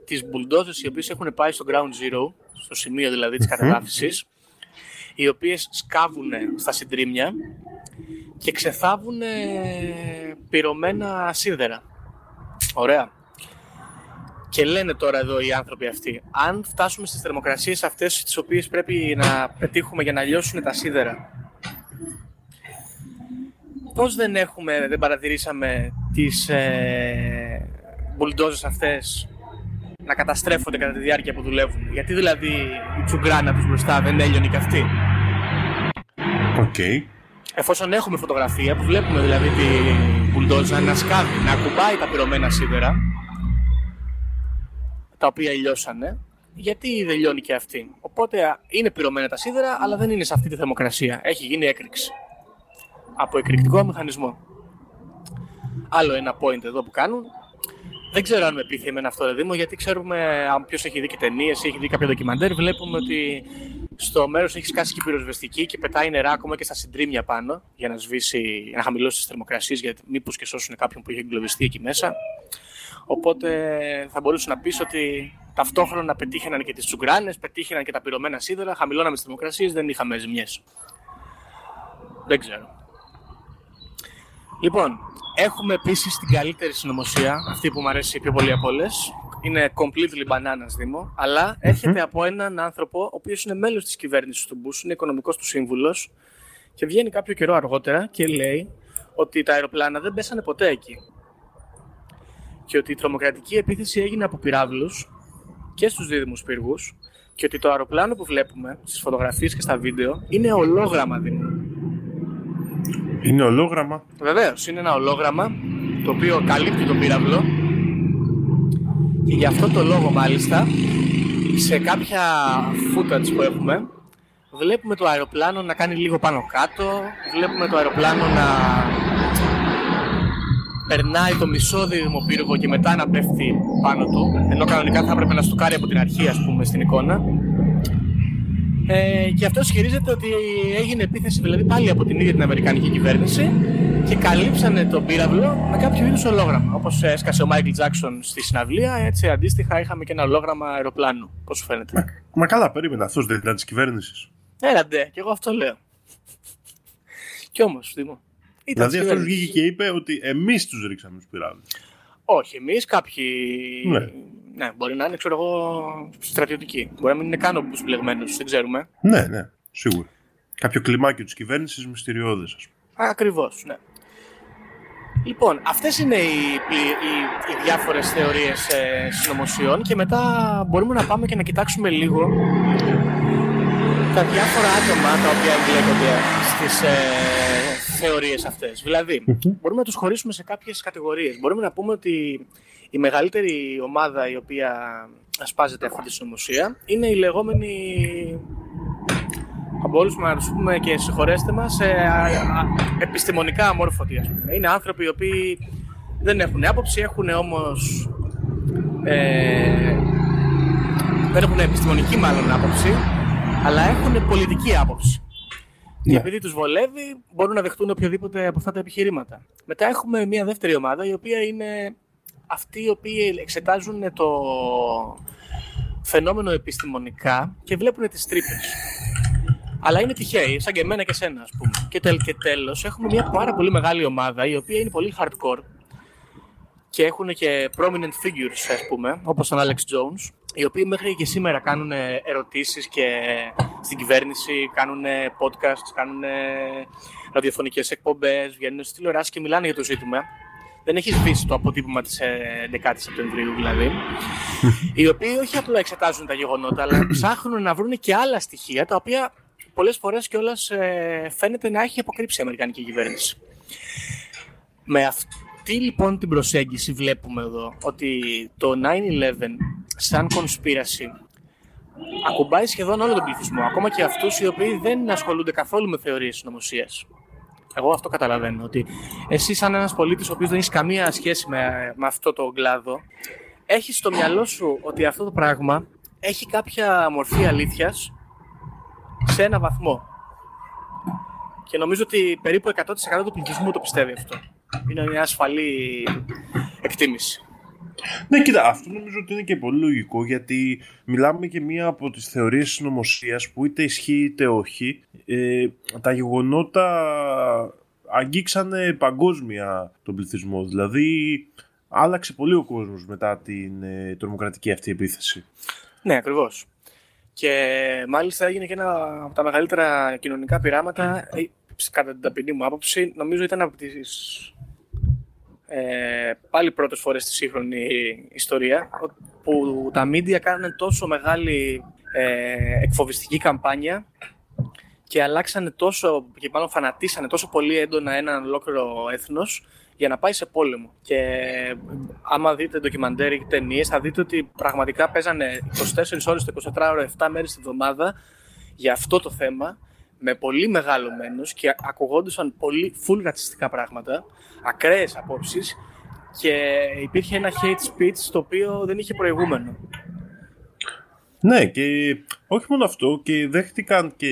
τις μπουλντόζες οι οποίες έχουν πάει στο ground zero, στο σημείο δηλαδή της κατεδάφισης, οι οποίες σκάβουν στα συντρίμια και ξεθάβουν πυρωμένα σίδερα. Ωραία. Και λένε τώρα εδώ οι άνθρωποι αυτοί, αν φτάσουμε στις θερμοκρασίες αυτές τις οποίες πρέπει να πετύχουμε για να λιώσουν τα σίδερα, πώς δεν έχουμε, δεν παρατηρήσαμε τις ε, μπουλντόζες αυτές να καταστρέφονται κατά τη διάρκεια που δουλεύουν; Γιατί δηλαδή η τσουγκράνα τους μπροστά δεν έλειωνε και αυτή; Οκ. Εφόσον έχουμε φωτογραφία που βλέπουμε δηλαδή τη μπουλντόζα να σκάβει, να ακουμπάει τα πυρωμένα σίδερα, τα οποία λιώσανε, γιατί δεν λιώνει και αυτή. Οπότε είναι πυρωμένα τα σίδερα, αλλά δεν είναι σε αυτή τη θερμοκρασία. Έχει γίνει έκρηξη από εκρηκτικό μηχανισμό. Άλλο ένα point εδώ που κάνουν. Δεν ξέρω αν με πείθει εμένα αυτό, ρε Δήμο, γιατί ξέρουμε, αν ποιος έχει δει και ταινίες ή έχει δει κάποιο ντοκιμαντέρ, βλέπουμε ότι στο μέρος έχει σκάσει και πυροσβεστική και πετάει νερά ακόμα και στα συντρίμια πάνω για να σβήσει, να χαμηλώσει τις θερμοκρασίες, γιατί μήπως και σώσουν κάποιον που έχει εγκλωβιστεί εκεί μέσα. Οπότε θα μπορούσε να πεις ότι ταυτόχρονα πετύχαιναν και τις τσουγκράνες, πετύχαιναν και τα πυρωμένα σίδερα, χαμηλώναμε τις θερμοκρασίες, δεν είχαμε ζημιές. Δεν ξέρω. Λοιπόν, έχουμε επίσης την καλύτερη συνωμοσία, αυτή που μου αρέσει πιο πολύ από όλες. Είναι completely bananas Δήμο, αλλά έρχεται από έναν άνθρωπο ο οποίος είναι μέλος της κυβέρνησης του Μπούς, είναι οικονομικός του σύμβουλος και βγαίνει κάποιο καιρό αργότερα και λέει ότι τα αεροπλάνα δεν πέσανε ποτέ εκεί. Και ότι η τρομοκρατική επίθεση έγινε από πυράβλους και στους δίδυμους πύργου και ότι το αεροπλάνο που βλέπουμε στις φωτογραφίες και στα βίντεο είναι ολόγραμμα Δήμο. Είναι ολόγραμμα. Βεβαίως, είναι ένα ολόγραμμα το οποίο καλύπτει τον πύραυλο και γι' αυτό το λόγο μάλιστα σε κάποια footage που έχουμε βλέπουμε το αεροπλάνο να κάνει λίγο πάνω κάτω, βλέπουμε το αεροπλάνο να περνάει το μισό δίδυμο πύργο και μετά να πέφτει πάνω του, ενώ κανονικά θα έπρεπε να στουκάρει από την αρχή ας πούμε στην εικόνα. Ε, και αυτό ισχυρίζεται ότι έγινε επίθεση δηλαδή πάλι από την ίδια την Αμερικανική κυβέρνηση και καλύψανε τον πύραυλο με κάποιο είδους ολόγραμμα. Όπως έσκασε ο Μάικλ Τζάξον στη συναυλία, έτσι αντίστοιχα είχαμε και ένα ολόγραμμα αεροπλάνου. Πώς σου φαίνεται; Μα, μα καλά, περίμενα. Αυτός δεν ήταν της κυβέρνησης. Έλα ντε, και εγώ αυτό λέω. Κι όμως, Δήμο. Δηλαδή αυτός βγήκε και είπε ότι εμείς τους ρίξαμε τους πυράβλου. Όχι, εμείς κάποιοι. Ναι. Ναι, μπορεί να είναι, ξέρω εγώ, στρατιωτικοί. Μπορεί να μην είναι καν ο πλεγμένο, δεν ξέρουμε. Ναι, ναι, σίγουρα. Κάποιο κλιμάκιο της κυβέρνησης μυστηριώδες, ας πούμε. Ακριβώς, ναι. Λοιπόν, αυτές είναι οι, οι, οι, οι διάφορες θεωρίες ε, συνωμοσιών και μετά μπορούμε να πάμε και να κοιτάξουμε λίγο τα διάφορα άτομα τα οποία εμπλέκονται στις ε, θεωρίες αυτές. Δηλαδή, μπορούμε να τους χωρίσουμε σε κάποιες κατηγορίες. Μπορούμε να πούμε ότι η μεγαλύτερη ομάδα η οποία ασπάζεται αυτή τη συνωμοσία είναι η λεγόμενη θα μπορούσαμε να τους πούμε και συγχωρέστε μας, ε, επιστημονικά αμόρφωτοι. Ας πούμε. Είναι άνθρωποι οι οποίοι δεν έχουν άποψη, έχουν όμως. Ε, δεν έχουν επιστημονική μάλλον άποψη, αλλά έχουν πολιτική άποψη. Και ναι. επειδή τους βολεύει, μπορούν να δεχτούν οποιοδήποτε από αυτά τα επιχειρήματα. Μετά έχουμε μια δεύτερη ομάδα, η οποία είναι αυτοί οι οποίοι εξετάζουν το φαινόμενο επιστημονικά και βλέπουν τις τρύπες. Αλλά είναι τυχαίοι, σαν και εμένα και εσένα, ας πούμε. Και, τελ, και τέλος, έχουμε μια πάρα πολύ μεγάλη ομάδα, η οποία είναι πολύ hardcore και έχουν και prominent figures, ας πούμε, όπως τον Alex Jones, οι οποίοι μέχρι και σήμερα κάνουν ερωτήσεις και στην κυβέρνηση, κάνουν podcasts, κάνουν ραδιοφωνικές εκπομπές, βγαίνουν στη τηλεοράση και μιλάνε για το ζήτημα. Δεν έχεις σβήσει το αποτύπωμα της 11η Σεπτεμβρίου, δηλαδή. οι οποίοι όχι απλά εξετάζουν τα γεγονότα, αλλά ψάχνουν να βρουν και άλλα στοιχεία τα οποία πολλές φορές κιόλας ε, φαίνεται να έχει αποκρύψει η Αμερικανική κυβέρνηση. Με αυτή λοιπόν την προσέγγιση βλέπουμε εδώ ότι το 9-11 σαν κονσπίραση ακουμπάει σχεδόν όλο τον πληθυσμό, ακόμα και αυτούς οι οποίοι δεν ασχολούνται καθόλου με θεωρίες συνωμοσίας. Εγώ αυτό καταλαβαίνω, ότι εσύ σαν ένας πολίτης ο οποίος δεν έχεις καμία σχέση με, με αυτό το κλάδο, έχεις στο μυαλό σου ότι αυτό το πράγμα έχει κάποια μορφή αλήθειας σε ένα βαθμό. Και νομίζω ότι περίπου 100% του πληθυσμού το πιστεύει αυτό. Είναι μια ασφαλή εκτίμηση. Ναι, κοίτα, αυτό νομίζω ότι είναι και πολύ λογικό γιατί μιλάμε και μία από τις θεωρίες συνωμοσίας που είτε ισχύει είτε όχι. Ε, τα γεγονότα αγγίξανε παγκόσμια τον πληθυσμό. Δηλαδή, άλλαξε πολύ ο κόσμος μετά την ε, τρομοκρατική αυτή επίθεση. Ναι, ακριβώς. Και μάλιστα έγινε και ένα από τα μεγαλύτερα κοινωνικά πειράματα, ε, κατά την ταπεινή μου άποψη, νομίζω ήταν από τις ε, πάλι πρώτες φορές στη σύγχρονη ιστορία, που τα μίντια κάνουν τόσο μεγάλη ε, εκφοβιστική καμπάνια και αλλάξανε τόσο, και μάλλον φανατίσανε τόσο πολύ έντονα έναν ολόκληρο έθνος, για να πάει σε πόλεμο. Και άμα δείτε ντοκιμαντέρ ή ταινίες, θα δείτε ότι πραγματικά παίζανε 24 ώρες το 24 ώρο, 7 μέρες τη εβδομάδα για αυτό το θέμα, με πολύ μεγάλο μένο και ακουγόντουσαν πολύ full ρατσιστικά πράγματα, ακραίες απόψεις και υπήρχε ένα hate speech το οποίο δεν είχε προηγούμενο. Ναι, και όχι μόνο αυτό, και δέχτηκαν και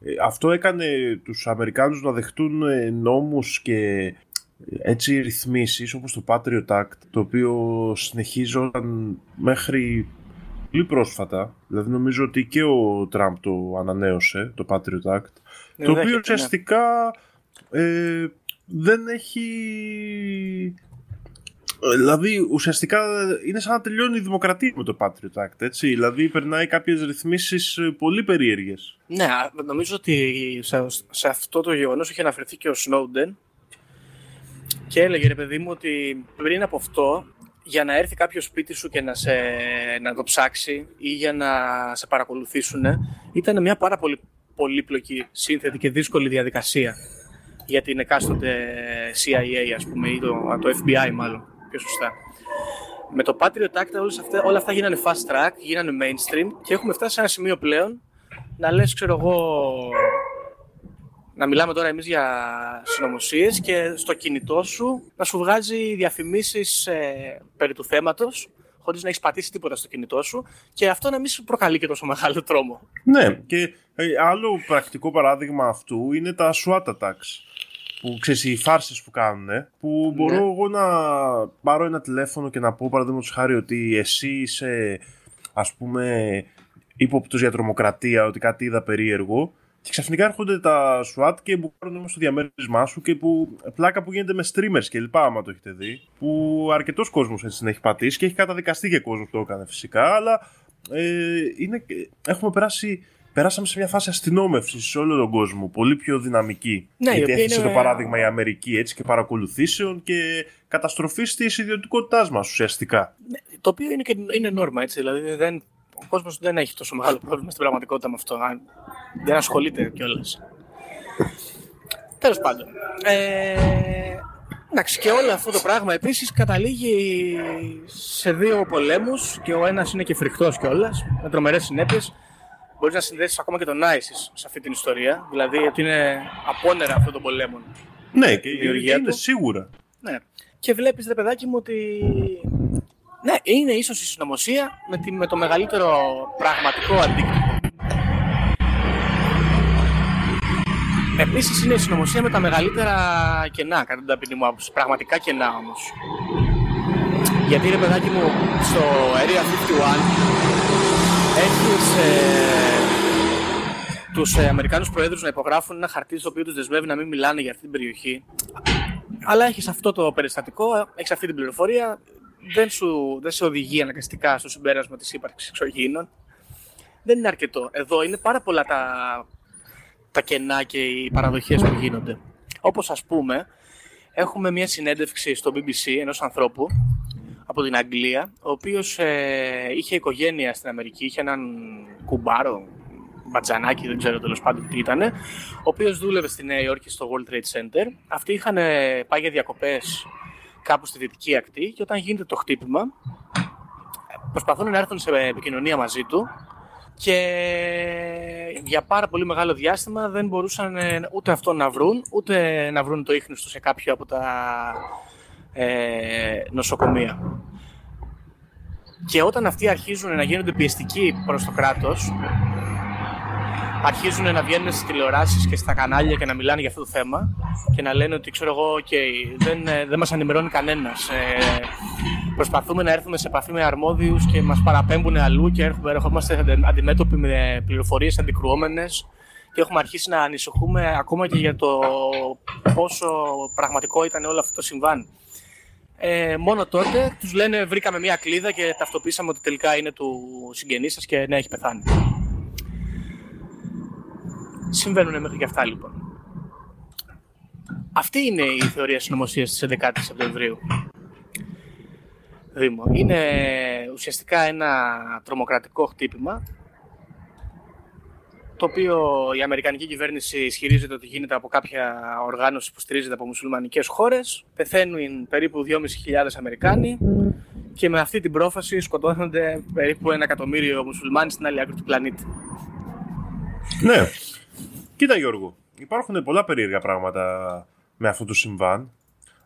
ε, αυτό έκανε τους Αμερικάνους να δεχτούν ε, νόμους και έτσι ρυθμίσεις όπως το Patriot Act το οποίο συνεχίζονταν μέχρι πολύ πρόσφατα δηλαδή νομίζω ότι και ο Τραμπ το ανανέωσε το Patriot Act ναι, το οποίο ναι. ουσιαστικά ε, δεν έχει Δηλαδή, ουσιαστικά είναι σαν να τελειώνει η δημοκρατία με το Patriot Act, έτσι. Δηλαδή, περνάει κάποιες ρυθμίσεις ε, πολύ περίεργες. Ναι, νομίζω ότι σε, αυτό το γεγονός είχε αναφερθεί και ο Snowden, και έλεγε ρε παιδί μου ότι πριν από αυτό για να έρθει κάποιος σπίτι σου και να, σε, να το ψάξει ή για να σε παρακολουθήσουν ήταν μια πάρα πολύ πολύπλοκη, σύνθετη και δύσκολη διαδικασία για την εκάστοτε CIA ας πούμε ή το, το FBI μάλλον πιο σωστά. Με το Patriot Act όλα αυτά, όλα αυτά γίνανε fast track, γίνανε mainstream και έχουμε φτάσει σε ένα σημείο πλέον να λες ξέρω εγώ να μιλάμε τώρα εμείς για συνωμοσίες και στο κινητό σου να σου βγάζει διαφημίσεις ε, περί του θέματος χωρίς να έχεις πατήσει τίποτα στο κινητό σου και αυτό να μην σου προκαλεί και τόσο μεγάλο τρόμο. Ναι, και ε, άλλο πρακτικό παράδειγμα αυτού είναι τα SWAT attacks που ξέρεις οι φάρσες που κάνουν που ναι. μπορώ εγώ να πάρω ένα τηλέφωνο και να πω παραδείγματος χάρη ότι εσύ είσαι ας πούμε ύποπτος για τρομοκρατία ότι κάτι είδα περίεργο και ξαφνικά έρχονται τα SWAT και μπουκάρουν στο διαμέρισμά σου και που πλάκα που γίνεται με streamers και λοιπά, άμα το έχετε δει. Που αρκετός κόσμος έτσι την έχει πατήσει και έχει καταδικαστεί και κόσμος που το έκανε φυσικά, αλλά ε, είναι, έχουμε περάσει περάσαμε σε μια φάση αστυνόμευσης σε όλο τον κόσμο, πολύ πιο δυναμική. Ναι, η Γιατί οποία έθεσε είναι- το παράδειγμα η Αμερική έτσι και παρακολουθήσεων και καταστροφής της ιδιωτικότητάς μας ουσιαστικά. Το οποίο είναι, και, είναι νόρμα, έτσι. Δηλαδή δεν, ο κόσμος δεν έχει τόσο μεγάλο πρόβλημα στην πραγματικότητα με αυτό. Αν- Δεν ασχολείται κιόλας. Τέλος πάντων. Ε, εντάξει, και όλο αυτό το πράγμα επίσης καταλήγει σε δύο πολέμους και ο ένας είναι και φρικτός κιόλας, με τρομερές συνέπειες. Μπορείς να συνδέσεις ακόμα και τον ISIS σε αυτή την ιστορία. Δηλαδή ότι είναι απόνερα αυτών των πολέμων. Ναι, και δημιουργία είναι του. σίγουρα. Ναι. Και βλέπεις, ρε παιδάκι μου, ότι ναι, είναι ίσως η συνωμοσία με, τη, με το μεγαλύτερο πραγματικό αντίκτυπο. Επίσης είναι η συνωμοσία με τα μεγαλύτερα κενά, κατά την ταπεινή μου άποψη. Πραγματικά κενά όμως. Γιατί ρε παιδάκι μου, στο Area 51 έχεις ε, τους ε, Αμερικάνους Προέδρους να υπογράφουν ένα χαρτί στο οποίο τους δεσμεύει να μην μιλάνε για αυτή την περιοχή. Αλλά έχεις αυτό το περιστατικό, έχεις αυτή την πληροφορία, δεν, σου, δεν σε οδηγεί αναγκαστικά στο συμπέρασμα της ύπαρξης εξωγήινων. Δεν είναι αρκετό. Εδώ είναι πάρα πολλά τα, τα κενά και οι παραδοχές που γίνονται. Όπως ας πούμε, έχουμε μια συνέντευξη στο BBC ενός ανθρώπου από την Αγγλία, ο οποίος ε, είχε οικογένεια στην Αμερική, είχε έναν κουμπάρο, μπατζανάκι, δεν ξέρω τέλος πάντων τι ήταν, ο οποίος δούλευε στη Νέα Υόρκη στο World Trade Center. Αυτοί είχαν ε, πάει για διακοπές κάπου στη Δυτική Ακτή και όταν γίνεται το χτύπημα, προσπαθούν να έρθουν σε επικοινωνία μαζί του και για πάρα πολύ μεγάλο διάστημα δεν μπορούσαν ε, ούτε αυτό να βρουν, ούτε να βρουν το ίχνος τους σε κάποιο από τα ε, νοσοκομεία. Και όταν αυτοί αρχίζουν να γίνονται πιεστικοί προς το κράτος, αρχίζουν να βγαίνουν στις τηλεοράσεις και στα κανάλια και να μιλάνε για αυτό το θέμα και να λένε ότι ξέρω εγώ, okay, δεν, ε, δεν μας ενημερώνει κανένας. Ε, προσπαθούμε να έρθουμε σε επαφή με αρμόδιους και μας παραπέμπουν αλλού και έρχομαι, ερχόμαστε αντι- αντιμέτωποι με πληροφορίες αντικρουόμενες και έχουμε αρχίσει να ανησυχούμε ακόμα και για το πόσο πραγματικό ήταν όλο αυτό το συμβάν. Ε, μόνο τότε τους λένε βρήκαμε μία κλίδα και ταυτοποίησαμε ότι τελικά είναι του συγγενή σας και ναι, έχει πεθάνει. Συμβαίνουν μέχρι και αυτά λοιπόν. Αυτή είναι η θεωρία συνωμοσίας της 11 ης Σεπτεμβρίου. Δήμο. Είναι ουσιαστικά ένα τρομοκρατικό χτύπημα το οποίο η Αμερικανική κυβέρνηση ισχυρίζεται ότι γίνεται από κάποια οργάνωση που στηρίζεται από μουσουλμανικές χώρες. Πεθαίνουν περίπου 2.500 Αμερικάνοι και με αυτή την πρόφαση σκοτώνονται περίπου ένα εκατομμύριο μουσουλμάνοι στην άλλη άκρη του πλανήτη. Ναι. Κοίτα Γιώργο, υπάρχουν πολλά περίεργα πράγματα με αυτό το συμβάν.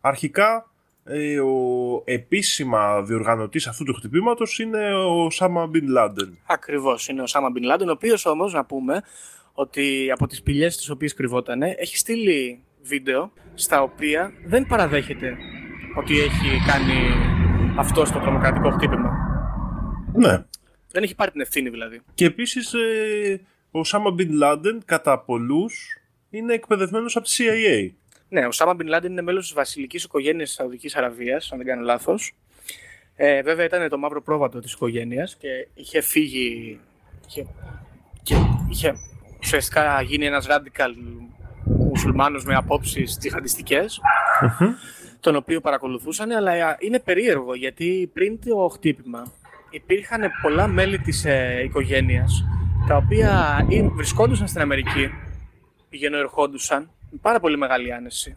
Αρχικά, ε, ο επίσημα διοργανωτής αυτού του χτυπήματος είναι ο Σάμα Μπιν Λάντεν. Ακριβώς. Είναι ο Σάμα Μπιν Λάντεν, ο οποίος όμως να πούμε ότι από τις πηγές τις οποίες κρυβόταν έχει στείλει βίντεο στα οποία δεν παραδέχεται ότι έχει κάνει αυτό το τρομοκρατικό χτύπημα. Ναι. Δεν έχει πάρει την ευθύνη δηλαδή. Και επίσης ε, ο Σάμα Μπιν Λάντεν κατά πολλούς είναι εκπαιδευμένος από τη CIA. Ναι, ο Σάμα Μπιν Λάντεν είναι μέλος της βασιλικής οικογένειας της Σαουδικής Αραβίας, αν δεν κάνω λάθος. Ε, βέβαια ήταν το μαύρο πρόβατο της οικογένειας και είχε φύγει. Είχε, και είχε ουσιαστικά γίνει ένας radical μουσουλμάνος με απόψεις τζιχαντιστικές τον οποίο παρακολουθούσαν, αλλά είναι περίεργο γιατί πριν το χτύπημα υπήρχαν πολλά μέλη της ε, οικογένειας τα οποία ή βρισκόντουσαν στην Αμερική, πηγαίνουν ερχόντουσαν με πάρα πολύ μεγάλη άνεση.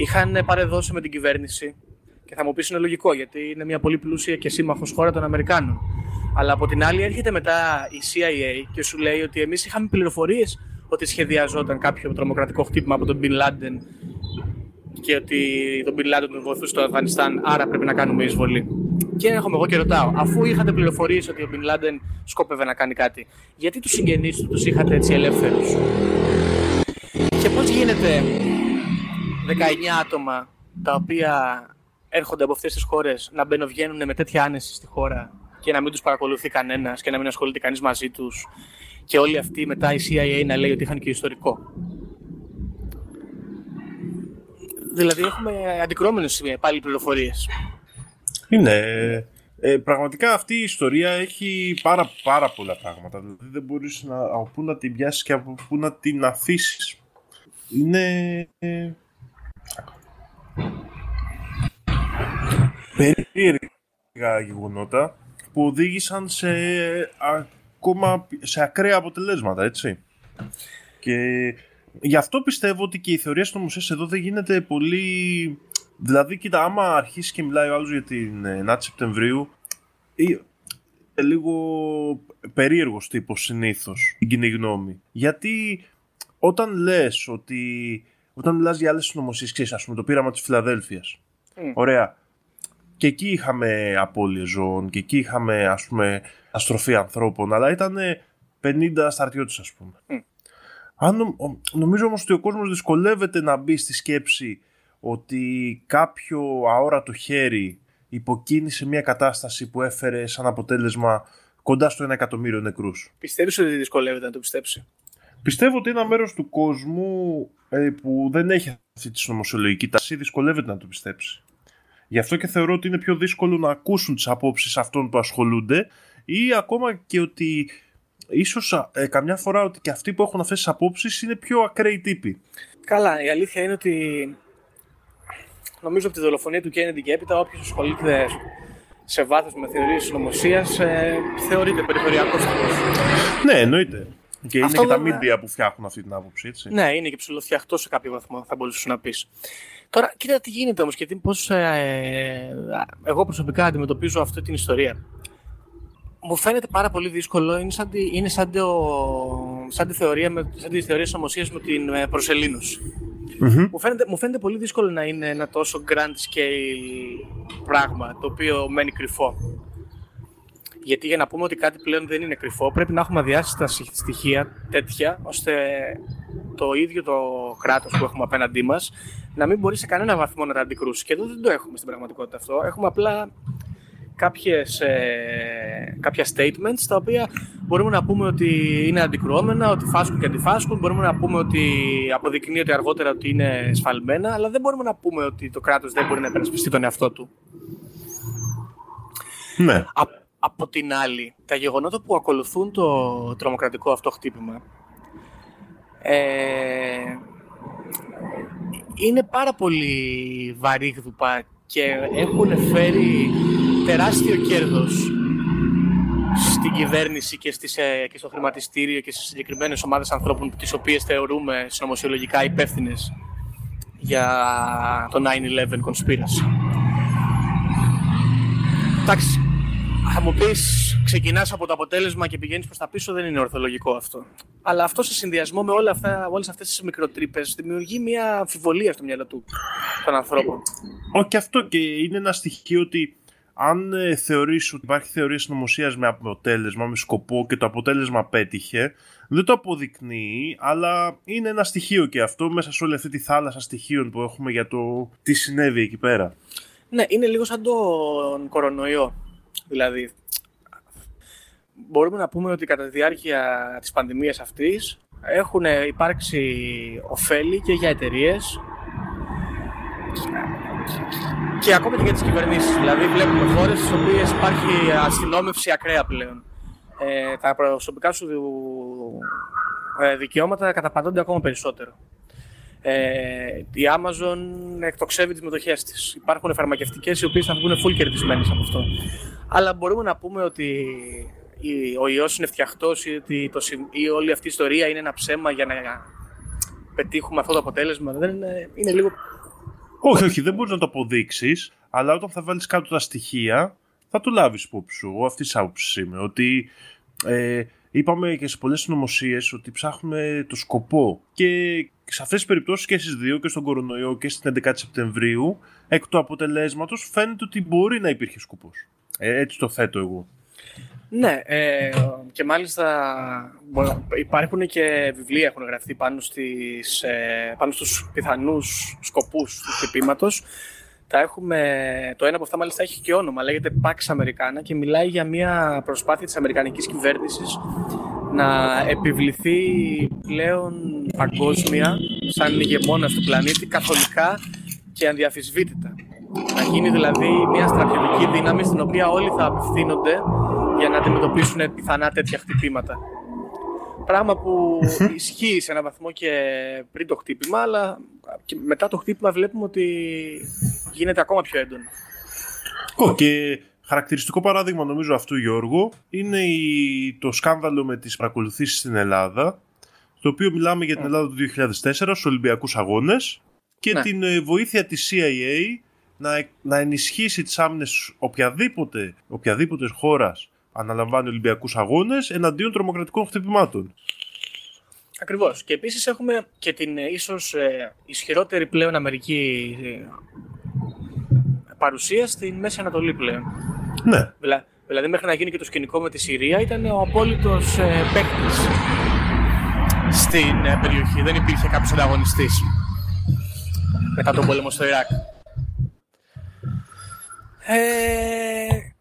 Είχαν παρεδώσει με την κυβέρνηση και θα μου πεις είναι λογικό γιατί είναι μια πολύ πλούσια και σύμμαχος χώρα των Αμερικάνων. Αλλά από την άλλη έρχεται μετά η CIA και σου λέει ότι εμείς είχαμε πληροφορίες ότι σχεδιαζόταν κάποιο τρομοκρατικό χτύπημα από τον Bin Laden και ότι τον Bin Laden τον βοηθούσε στο Αφγανιστάν, άρα πρέπει να κάνουμε εισβολή. Και έρχομαι εγώ και ρωτάω, αφού είχατε πληροφορίες ότι ο Bin Laden σκόπευε να κάνει κάτι, γιατί τους συγγενείς του τους είχατε έτσι ελεύθερους; Και πώς γίνεται 19 άτομα τα οποία έρχονται από αυτές τις χώρες να μπαινοβγαίνουν με τέτοια άνεση στη χώρα και να μην τους παρακολουθεί κανένας και να μην ασχολείται κανείς μαζί τους και όλοι αυτοί μετά η CIA να λέει ότι είχαν και ιστορικό; Δηλαδή έχουμε αντικρώμενες πάλι πληροφορίες. Είναι. Ε, πραγματικά αυτή η ιστορία έχει πάρα, πάρα πολλά πράγματα. Δηλαδή δεν μπορείς να, από πού να την πιάσεις και από πού να την αφήσεις. Είναι... Ε, περίεργα γεγονότα που οδήγησαν σε ακόμα σε ακραία αποτελέσματα, έτσι. Και γι' αυτό πιστεύω ότι και η θεωρία νομοσία εδώ δεν γίνεται πολύ... Δηλαδή, κοίτα, άμα αρχίσει και μιλάει ο άλλος για την 9η Σεπτεμβρίου, είναι λίγο περίεργος τύπος συνήθως, η κοινή γνώμη. Γιατί όταν λες ότι... Όταν μιλάς για άλλες συνωμοσίες, ξέρεις, ας πούμε, το πείραμα της Φιλαδέλφειας. Ωραία και εκεί είχαμε απώλειες ζώων και εκεί είχαμε ας πούμε αστροφή ανθρώπων αλλά ήταν 50 στρατιώτες ας πούμε. Mm. Αν, νομίζω όμως ότι ο κόσμος δυσκολεύεται να μπει στη σκέψη ότι κάποιο αόρατο χέρι υποκίνησε μια κατάσταση που έφερε σαν αποτέλεσμα κοντά στο ένα εκατομμύριο νεκρούς. Πιστεύεις ότι δυσκολεύεται να το πιστέψει; Πιστεύω ότι ένα μέρος του κόσμου ε, που δεν έχει αυτή τη συνωμοσιολογική τάση δυσκολεύεται να το πιστέψει. Γι' αυτό και θεωρώ ότι είναι πιο δύσκολο να ακούσουν τις απόψεις αυτών που ασχολούνται ή ακόμα και ότι ίσως ε, καμιά φορά ότι και αυτοί που έχουν αυτές τις απόψεις είναι πιο ακραίοι τύποι. Καλά, η αλήθεια είναι ότι νομίζω από τη δολοφονία του Κέννιντι και έπειτα όποιος ασχολείται σε βάθος με θεωρίες συνωμοσίας ε, θεωρείται περιθωριακός Ναι, εννοείται. Και είναι και τα μίντια που φτιάχνουν αυτή την άποψη, έτσι. Ναι, είναι και ψηλοφτιαχτός σε κάποιο βαθμό, θα μπορούσες να πεις. Τώρα, κοίτα τι γίνεται όμως και πώς ε, εγώ προσωπικά αντιμετωπίζω αυτή την ιστορία. Μου φαίνεται πάρα πολύ δύσκολο, είναι σαν τη, είναι σαν το, σαν τη θεωρία, με, σαν τη θεωρία της με την ε, προσελήνωση. Mm-hmm. Μου, φαίνεται, μου φαίνεται πολύ δύσκολο να είναι ένα τόσο grand scale πράγμα, το οποίο μένει κρυφό. Γιατί για να πούμε ότι κάτι πλέον δεν είναι κρυφό, πρέπει να έχουμε αδειάσει τα στοιχεία τέτοια, ώστε το ίδιο το κράτος που έχουμε απέναντί μας να μην μπορεί σε κανένα βαθμό να τα αντικρούσει. Και εδώ δεν το έχουμε στην πραγματικότητα αυτό. Έχουμε απλά κάποιες, ε, κάποια statements τα οποία μπορούμε να πούμε ότι είναι αντικρουόμενα, ότι φάσκουν και αντιφάσκουν. Μπορούμε να πούμε ότι αποδεικνύεται αργότερα ότι είναι σφαλμένα, αλλά δεν μπορούμε να πούμε ότι το κράτος δεν μπορεί να υπερασπιστεί τον εαυτό του. Ναι. Από την άλλη, τα γεγονότα που ακολουθούν το τρομοκρατικό αυτό χτύπημα ε, είναι πάρα πολύ βαρύγδουπα και έχουν φέρει τεράστιο κέρδος στην κυβέρνηση και, στις, ε, και στο χρηματιστήριο και στις συγκεκριμένες ομάδες ανθρώπων τις οποίες θεωρούμε συνωμοσιολογικά υπεύθυνες για το 9-11 conspiracy. Εντάξει, θα μου πεις, ξεκινάς από το αποτέλεσμα και πηγαίνεις προς τα πίσω, δεν είναι ορθολογικό αυτό. Αλλά αυτό σε συνδυασμό με όλες αυτές τις μικροτρύπε δημιουργεί μια αμφιβολία στο μυαλό του των ανθρώπων. Όχι, και αυτό και είναι ένα στοιχείο ότι αν ε, θεωρείς ότι υπάρχει θεωρία συνωμοσίας με αποτέλεσμα, με σκοπό και το αποτέλεσμα πέτυχε, δεν το αποδεικνύει, αλλά είναι ένα στοιχείο και αυτό μέσα σε όλη αυτή τη θάλασσα στοιχείων που έχουμε για το τι συνέβη εκεί πέρα. Ναι, είναι λίγο σαν τον κορονοϊό. Δηλαδή, μπορούμε να πούμε ότι κατά τη διάρκεια της πανδημίας αυτής έχουν υπάρξει ωφέλη και για εταιρείες και ακόμα και για τις κυβερνήσεις. Δηλαδή βλέπουμε χώρες στις οποίες υπάρχει αστυνόμευση ακραία πλέον. Ε, τα προσωπικά σου ε, δικαιώματα καταπαντώνται ακόμα περισσότερο. Ε, η Amazon εκτοξεύει τις μετοχές της. Υπάρχουν φαρμακευτικές οι οποίες θα βγουν full κερδισμένες από αυτό αλλά μπορούμε να πούμε ότι ο ιός είναι φτιαχτός ή ότι το, ή όλη αυτή η ιστορία είναι ένα ψέμα για να πετύχουμε αυτό το αποτέλεσμα. Δεν είναι, είναι λίγο... Όχι, όχι, δεν μπορείς να το αποδείξεις, αλλά όταν θα βάλεις κάτω τα στοιχεία θα το λάβεις υπόψη σου. Εγώ αυτή τη άποψη είμαι, ότι ε, είπαμε και σε πολλές συνωμοσίες ότι ψάχνουμε το σκοπό και σε αυτές τις περιπτώσεις και στις δύο και στον κορονοϊό και στην 11 Σεπτεμβρίου εκ του αποτελέσματος φαίνεται ότι μπορεί να υπήρχε σκοπός. Ε, έτσι το θέτω εγώ. Ναι, ε, και μάλιστα υπάρχουν και βιβλία έχουν γραφτεί πάνω, στις, ε, πάνω στους πιθανούς σκοπούς του χτυπήματος. Τα έχουμε, το ένα από αυτά μάλιστα έχει και όνομα, λέγεται Pax Americana και μιλάει για μια προσπάθεια της Αμερικανικής κυβέρνησης να επιβληθεί πλέον παγκόσμια σαν ηγεμόνας του πλανήτη καθολικά και ανδιαφυσβήτητα να γίνει δηλαδή μια στρατιωτική δύναμη στην οποία όλοι θα απευθύνονται για να αντιμετωπίσουν πιθανά τέτοια χτυπήματα. Πράγμα που ισχύει σε έναν βαθμό και πριν το χτύπημα, αλλά και μετά το χτύπημα βλέπουμε ότι γίνεται ακόμα πιο έντονο. Oh, και χαρακτηριστικό παράδειγμα νομίζω αυτού Γιώργο είναι η, το σκάνδαλο με τις παρακολουθήσεις στην Ελλάδα το οποίο μιλάμε για την Ελλάδα του 2004 στους Ολυμπιακούς Αγώνες και Ναι. την ε, βοήθεια της CIA να, να ενισχύσει τις άμυνες οποιαδήποτε, οποιαδήποτε χώρας αναλαμβάνει Ολυμπιακούς Αγώνες εναντίον τρομοκρατικών χτυπημάτων. Ακριβώς. Και επίσης έχουμε και την ε, ίσως ε, ισχυρότερη πλέον Αμερική ε, παρουσία στην Μέση Ανατολή πλέον. Ναι, Δηλα- Δηλαδή μέχρι να γίνει και το σκηνικό με τη Συρία ήταν ο απόλυτος ε, παίκτης στην ε, περιοχή. Δεν υπήρχε κάποιος ανταγωνιστής μετά τον πόλεμο στο Ιράκ. Ε,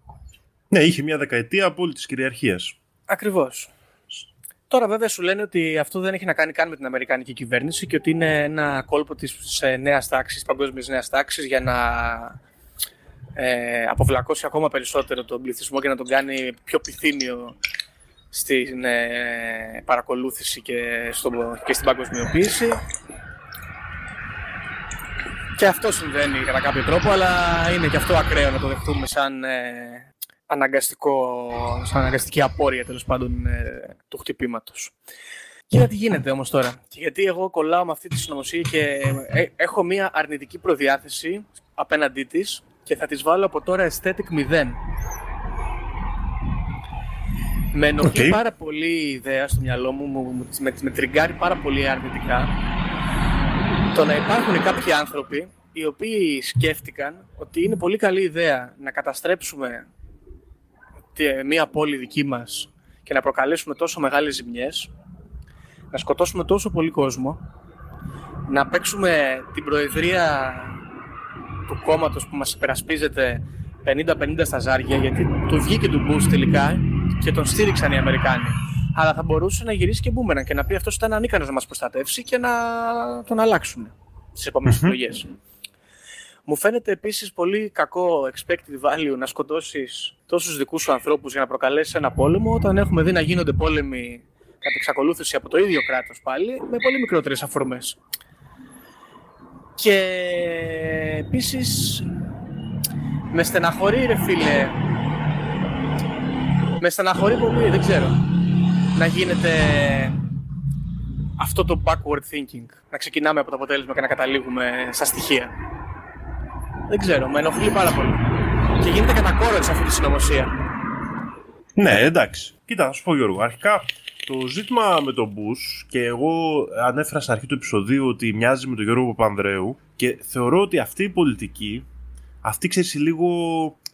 ναι είχε μια δεκαετία απόλυτης κυριαρχίας. ακριβώς. Τώρα βέβαια σου λένε ότι αυτό δεν έχει να κάνει καν με την Αμερικανική κυβέρνηση και ότι είναι ένα κόλπο της ε, νέας τάξης, παγκόσμιας νέας τάξης για να ε, αποβλακώσει ακόμα περισσότερο τον πληθυσμό και να τον κάνει πιο πυθύνιο στην ε, παρακολούθηση και, στο, και στην παγκοσμιοποίηση. Και αυτό συμβαίνει κατά κάποιο τρόπο, αλλά είναι και αυτό ακραίο να το δεχτούμε σαν, ε, αναγκαστικό, σαν αναγκαστική απόρρεια τέλος πάντων ε, του χτυπήματος. Κοίτα τι γίνεται όμως τώρα. Και γιατί εγώ κολλάω με αυτή τη συνωμοσία και ε, έχω μία αρνητική προδιάθεση απέναντί της και θα της βάλω από τώρα aesthetic 0. Με ενοχλεί Οκ. πάρα πολύ η ιδέα στο μυαλό μου, μου, μου- με, με τριγκάρει πάρα πολύ αρνητικά το να υπάρχουν κάποιοι άνθρωποι οι οποίοι σκέφτηκαν ότι είναι πολύ καλή ιδέα να καταστρέψουμε τη- μία πόλη δική μας και να προκαλέσουμε τόσο μεγάλες ζημιές, να σκοτώσουμε τόσο πολύ κόσμο, να παίξουμε την προεδρία του κόμματος που μας υπερασπίζεται 50-50 στα ζάρια, γιατί του βγήκε του Bush τελικά και τον στήριξαν οι Αμερικάνοι. Αλλά θα μπορούσε να γυρίσει και μπούμεραν και να πει αυτός ήταν ανίκανος να μας προστατεύσει και να τον αλλάξουν στις επόμενες εκλογές. Μου φαίνεται επίσης πολύ κακό expected value να σκοτώσεις τόσους δικούς σου ανθρώπους για να προκαλέσεις ένα πόλεμο όταν έχουμε δει να γίνονται πόλεμοι κατ' εξακολούθηση από το ίδιο κράτος πάλι με πολύ μικρότερες αφορμές. Και επίσης με στεναχωρεί ρε φίλε με στεναχωρεί πολύ, δεν ξέρω να γίνεται αυτό το backward thinking να ξεκινάμε από το αποτέλεσμα και να καταλήγουμε στα στοιχεία δεν ξέρω, με ενοχλεί πάρα πολύ και γίνεται κατακόρωση αυτή τη συνωμοσία Ναι, εντάξει. Κοίτα, θα σου πω Γιώργο. Αρχικά, το ζήτημα με τον Μπούς και εγώ ανέφερα στην αρχή του επεισοδίου ότι μοιάζει με τον Γιώργο Παπανδρέου και θεωρώ ότι αυτή η πολιτική, αυτή ξέρεις λίγο,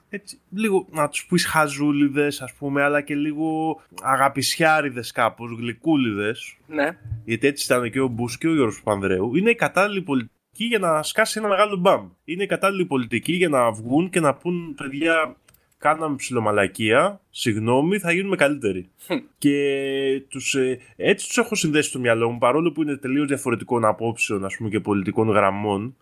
έτσι, λίγο να τους πεις χαζούλιδες ας πούμε, αλλά και λίγο αγαπησιάριδες κάπως, γλυκούλιδες, ναι, γιατί έτσι ήταν και ο Μπούς και ο Γιώργος Παπανδρέου, είναι η κατάλληλη πολιτική για να σκάσει ένα μεγάλο μπαμ. Είναι η κατάλληλη πολιτική για να βγουν και να πούν παιδιά κάναμε ψιλομαλακία, συγγνώμη, θα γίνουμε καλύτεροι. και τους, ε, έτσι τους έχω συνδέσει στο μυαλό μου, παρόλο που είναι τελείως διαφορετικών απόψεων ας πούμε, και πολιτικών γραμμών,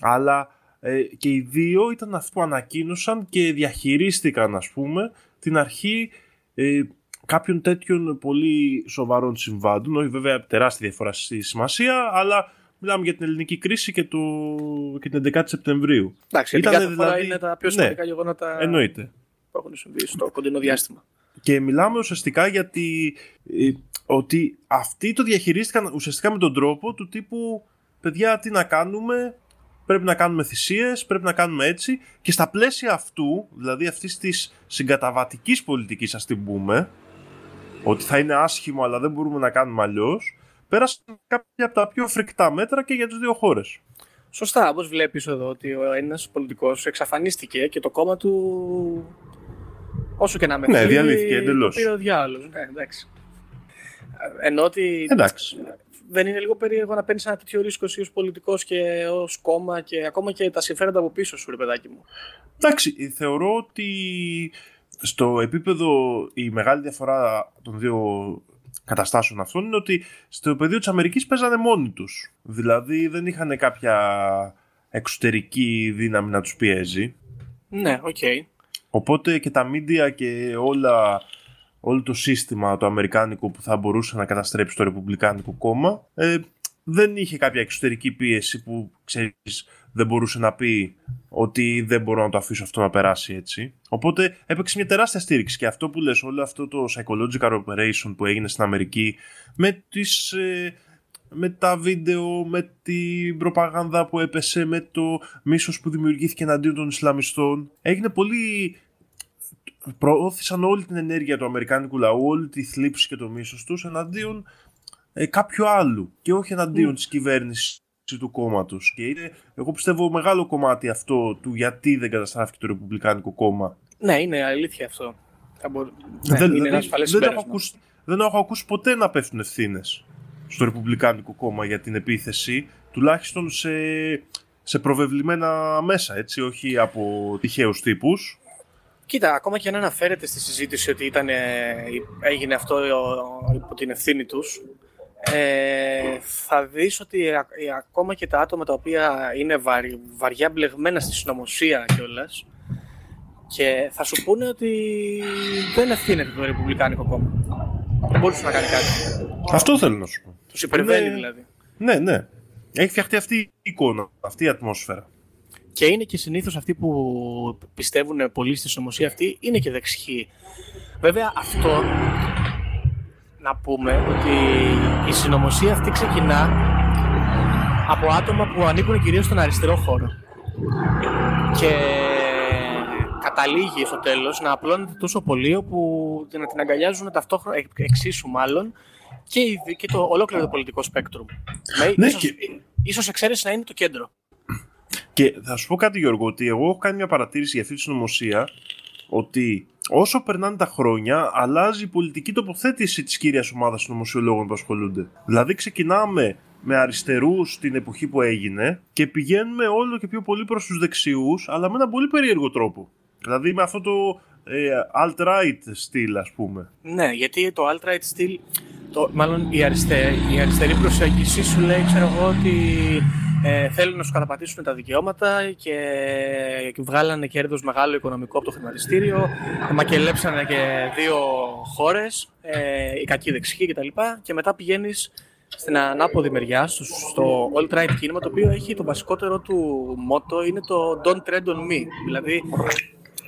αλλά ε, και οι δύο ήταν αυτοί που ανακοίνωσαν και διαχειρίστηκαν ας πούμε την αρχή ε, κάποιων τέτοιων πολύ σοβαρών συμβάντων, όχι βέβαια τεράστια διαφορά στη σημασία, αλλά μιλάμε για την ελληνική κρίση και, το, και την 11η Σεπτεμβρίου. εντάξει, γιατί Ήτανε κάθε φορά δηλαδή- είναι τα πιο ναι. σημαντικά γεγονότα Εννοείται. που έχουν συμβεί στο κοντινό διάστημα Και μιλάμε ουσιαστικά γιατί ε, ότι αυτοί το διαχειρίστηκαν ουσιαστικά με τον τρόπο του τύπου παιδιά τι να κάνουμε, πρέπει να κάνουμε θυσίες, πρέπει να κάνουμε έτσι και στα πλαίσια αυτού, δηλαδή αυτής της συγκαταβατικής πολιτικής ας την πούμε, ότι θα είναι άσχημο αλλά δεν μπορούμε να κάνουμε αλλιώς. Πέρασαν κάποια από τα πιο φρικτά μέτρα και για τις δύο χώρες. Σωστά, όπως βλέπεις εδώ ότι ο ένας πολιτικός εξαφανίστηκε και το κόμμα του όσο και να με Ναι, θέλει, διαλύθηκε το εντελώς. πήρε ο διάολος. Ναι, εντάξει. Ε, Ενώ ότι Εντάξει. δεν είναι λίγο περίεργο να παίρνεις ένα τέτοιο ρίσκο εσύ ως πολιτικός και ως κόμμα και ακόμα και τα συμφέροντα από πίσω σου, ρε παιδάκι μου. Εντάξει, θεωρώ ότι στο επίπεδο η μεγάλη διαφορά των δύο καταστάσεων αυτών είναι ότι στο πεδίο της Αμερικής παίζανε μόνοι τους. Δηλαδή δεν είχαν κάποια εξωτερική δύναμη να τους πιέζει. Ναι, οκ. Οπότε και τα μίντια και όλα, όλο το σύστημα το αμερικάνικο που θα μπορούσε να καταστρέψει το Ρεπουμπλικάνικο κόμμα ε, δεν είχε κάποια εξωτερική πίεση που ξέρεις δεν μπορούσε να πει ότι δεν μπορώ να το αφήσω αυτό να περάσει έτσι. Οπότε έπαιξε μια τεράστια στήριξη και αυτό που λες όλο αυτό το psychological operation που έγινε στην Αμερική με τις... Ε, με τα βίντεο, με την προπαγάνδα που έπεσε, με το μίσος που δημιουργήθηκε εναντίον των Ισλαμιστών. Έγινε πολύ... Προώθησαν όλη την ενέργεια του Αμερικάνικου λαού, όλη τη θλίψη και το μίσος τους εναντίον ε, κάποιου άλλου και όχι εναντίον mm. της κυβέρνησης του κόμματος. Και είναι, εγώ πιστεύω, μεγάλο κομμάτι αυτό του γιατί δεν καταστράφηκε το Ρεπουμπλικάνικο κόμμα. Ναι, είναι αλήθεια αυτό. Μπο... Ναι, δεν, είναι ένα δεν, έχω ακούσει, δεν έχω ακούσει ποτέ να πέφτουν ευθύνες στο Ρεπουμπλικάνικο κόμμα για την επίθεση, τουλάχιστον σε, σε προβεβλημένα μέσα, έτσι, όχι από τυχαίους τύπους. Κοίτα, ακόμα και αν αναφέρεται στη συζήτηση ότι ήταν, έγινε αυτό υπό την ευθύνη τους, ε, θα δεις ότι ακόμα και τα άτομα τα οποία είναι βαριά μπλεγμένα στη συνωμοσία κιόλας. και θα σου πούνε ότι δεν ευθύνεται το Ρεπουμπλικάνικο κόμμα. Δεν μπορούσε να κάνει κάτι. Αυτό θέλω να σου πω. Τους υπερβαίνει δηλαδή. Ναι, ναι. Έχει φτιαχτεί αυτή η εικόνα, αυτή η ατμόσφαιρα. Και είναι και συνήθως αυτοί που πιστεύουν πολύ στη συνωμοσία αυτή είναι και δεξιοί. Βέβαια αυτό να πούμε ότι η συνωμοσία αυτή ξεκινά από άτομα που ανήκουν κυρίως στον αριστερό χώρο. Και καταλήγει στο τέλος να απλώνεται τόσο πολύ όπου να την αγκαλιάζουν ταυτόχρονα, εξίσου μάλλον, και, και το ολόκληρο το πολιτικό σπέκτρουμ. Ναι, ίσως, και... ίσως εξαίρεση να είναι το κέντρο. Και θα σου πω κάτι Γιώργο, ότι εγώ έχω κάνει μια παρατήρηση για αυτή τη συνωμοσία ότι όσο περνάνε τα χρόνια, αλλάζει η πολιτική τοποθέτηση της κύριας ομάδας νομοσιολόγων που ασχολούνται. Δηλαδή, ξεκινάμε με αριστερούς στην εποχή που έγινε και πηγαίνουμε όλο και πιο πολύ προς τους δεξιούς, αλλά με έναν πολύ περίεργο τρόπο. Δηλαδή, με αυτό το ε, alt-right στυλ, ας πούμε. Ναι, γιατί το alt-right στυλ. Το, μάλλον η, αριστε, η αριστερή προσέγγιση σου λέει, ξέρω εγώ, ότι ε, θέλουν να σου καταπατήσουν τα δικαιώματα και βγάλανε κέρδος μεγάλο οικονομικό από το χρηματιστήριο. Μακελέψανε και δύο χώρες, ε, οι κακοί δεξιοί κτλ. Και, και μετά πηγαίνεις στην ανάποδη μεριά, στο alt-right κίνημα, το οποίο έχει το βασικότερο του μότο είναι το Don't tread on me. Δηλαδή,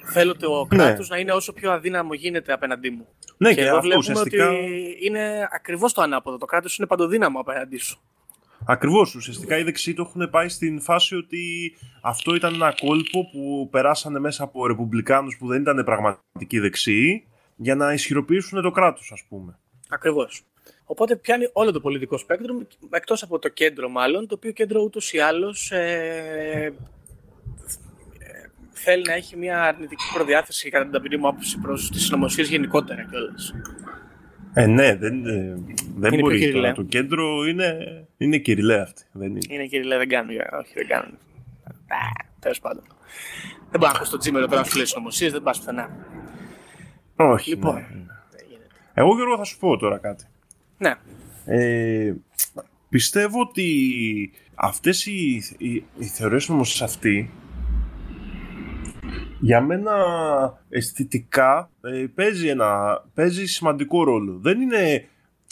θέλω το ναι. κράτος να είναι όσο πιο αδύναμο γίνεται απέναντί μου. Ναι, και, και εδώ βλέπουμε ουσιαστικά... ότι είναι ακριβώς το ανάποδο. Το κράτος είναι παντοδύναμο απέναντί σου. Ακριβώς. Ουσιαστικά οι δεξιοί το έχουν πάει στην φάση ότι αυτό ήταν ένα κόλπο που περάσανε μέσα από ρεπουμπλικάνους που δεν ήταν πραγματικοί δεξιοί για να ισχυροποιήσουν το κράτος, ας πούμε. Ακριβώς. Οπότε πιάνει όλο το πολιτικό σπέκτρο, εκτός από το κέντρο μάλλον, το οποίο κέντρο ούτως ή άλλως ε, θέλει να έχει μια αρνητική προδιάθεση κατά την ταπεινή μου άποψη προς τις συνωμοσίες γενικότερα κιόλας. Ε, ναι, δεν, ε, δεν μπορεί. Τώρα. Το κέντρο είναι, είναι κυριλέ αυτή. Δεν είναι. είναι κυριλέ, δεν κάνουν. Όχι, δεν κάνουν. Τέλος πάντων. Δεν μπορώ να έχω στο τζίμερο τώρα να σου λέει συνωμοσίες, δεν πας πουθενά. Όχι. Λοιπόν. Ναι, ναι. Εγώ Γιώργο θα σου πω τώρα κάτι. Ναι. Ε, πιστεύω ότι αυτές οι, οι, οι θεωρίες όμως αυτοί για μένα αισθητικά ε, παίζει, ένα, παίζει σημαντικό ρόλο. Δεν είναι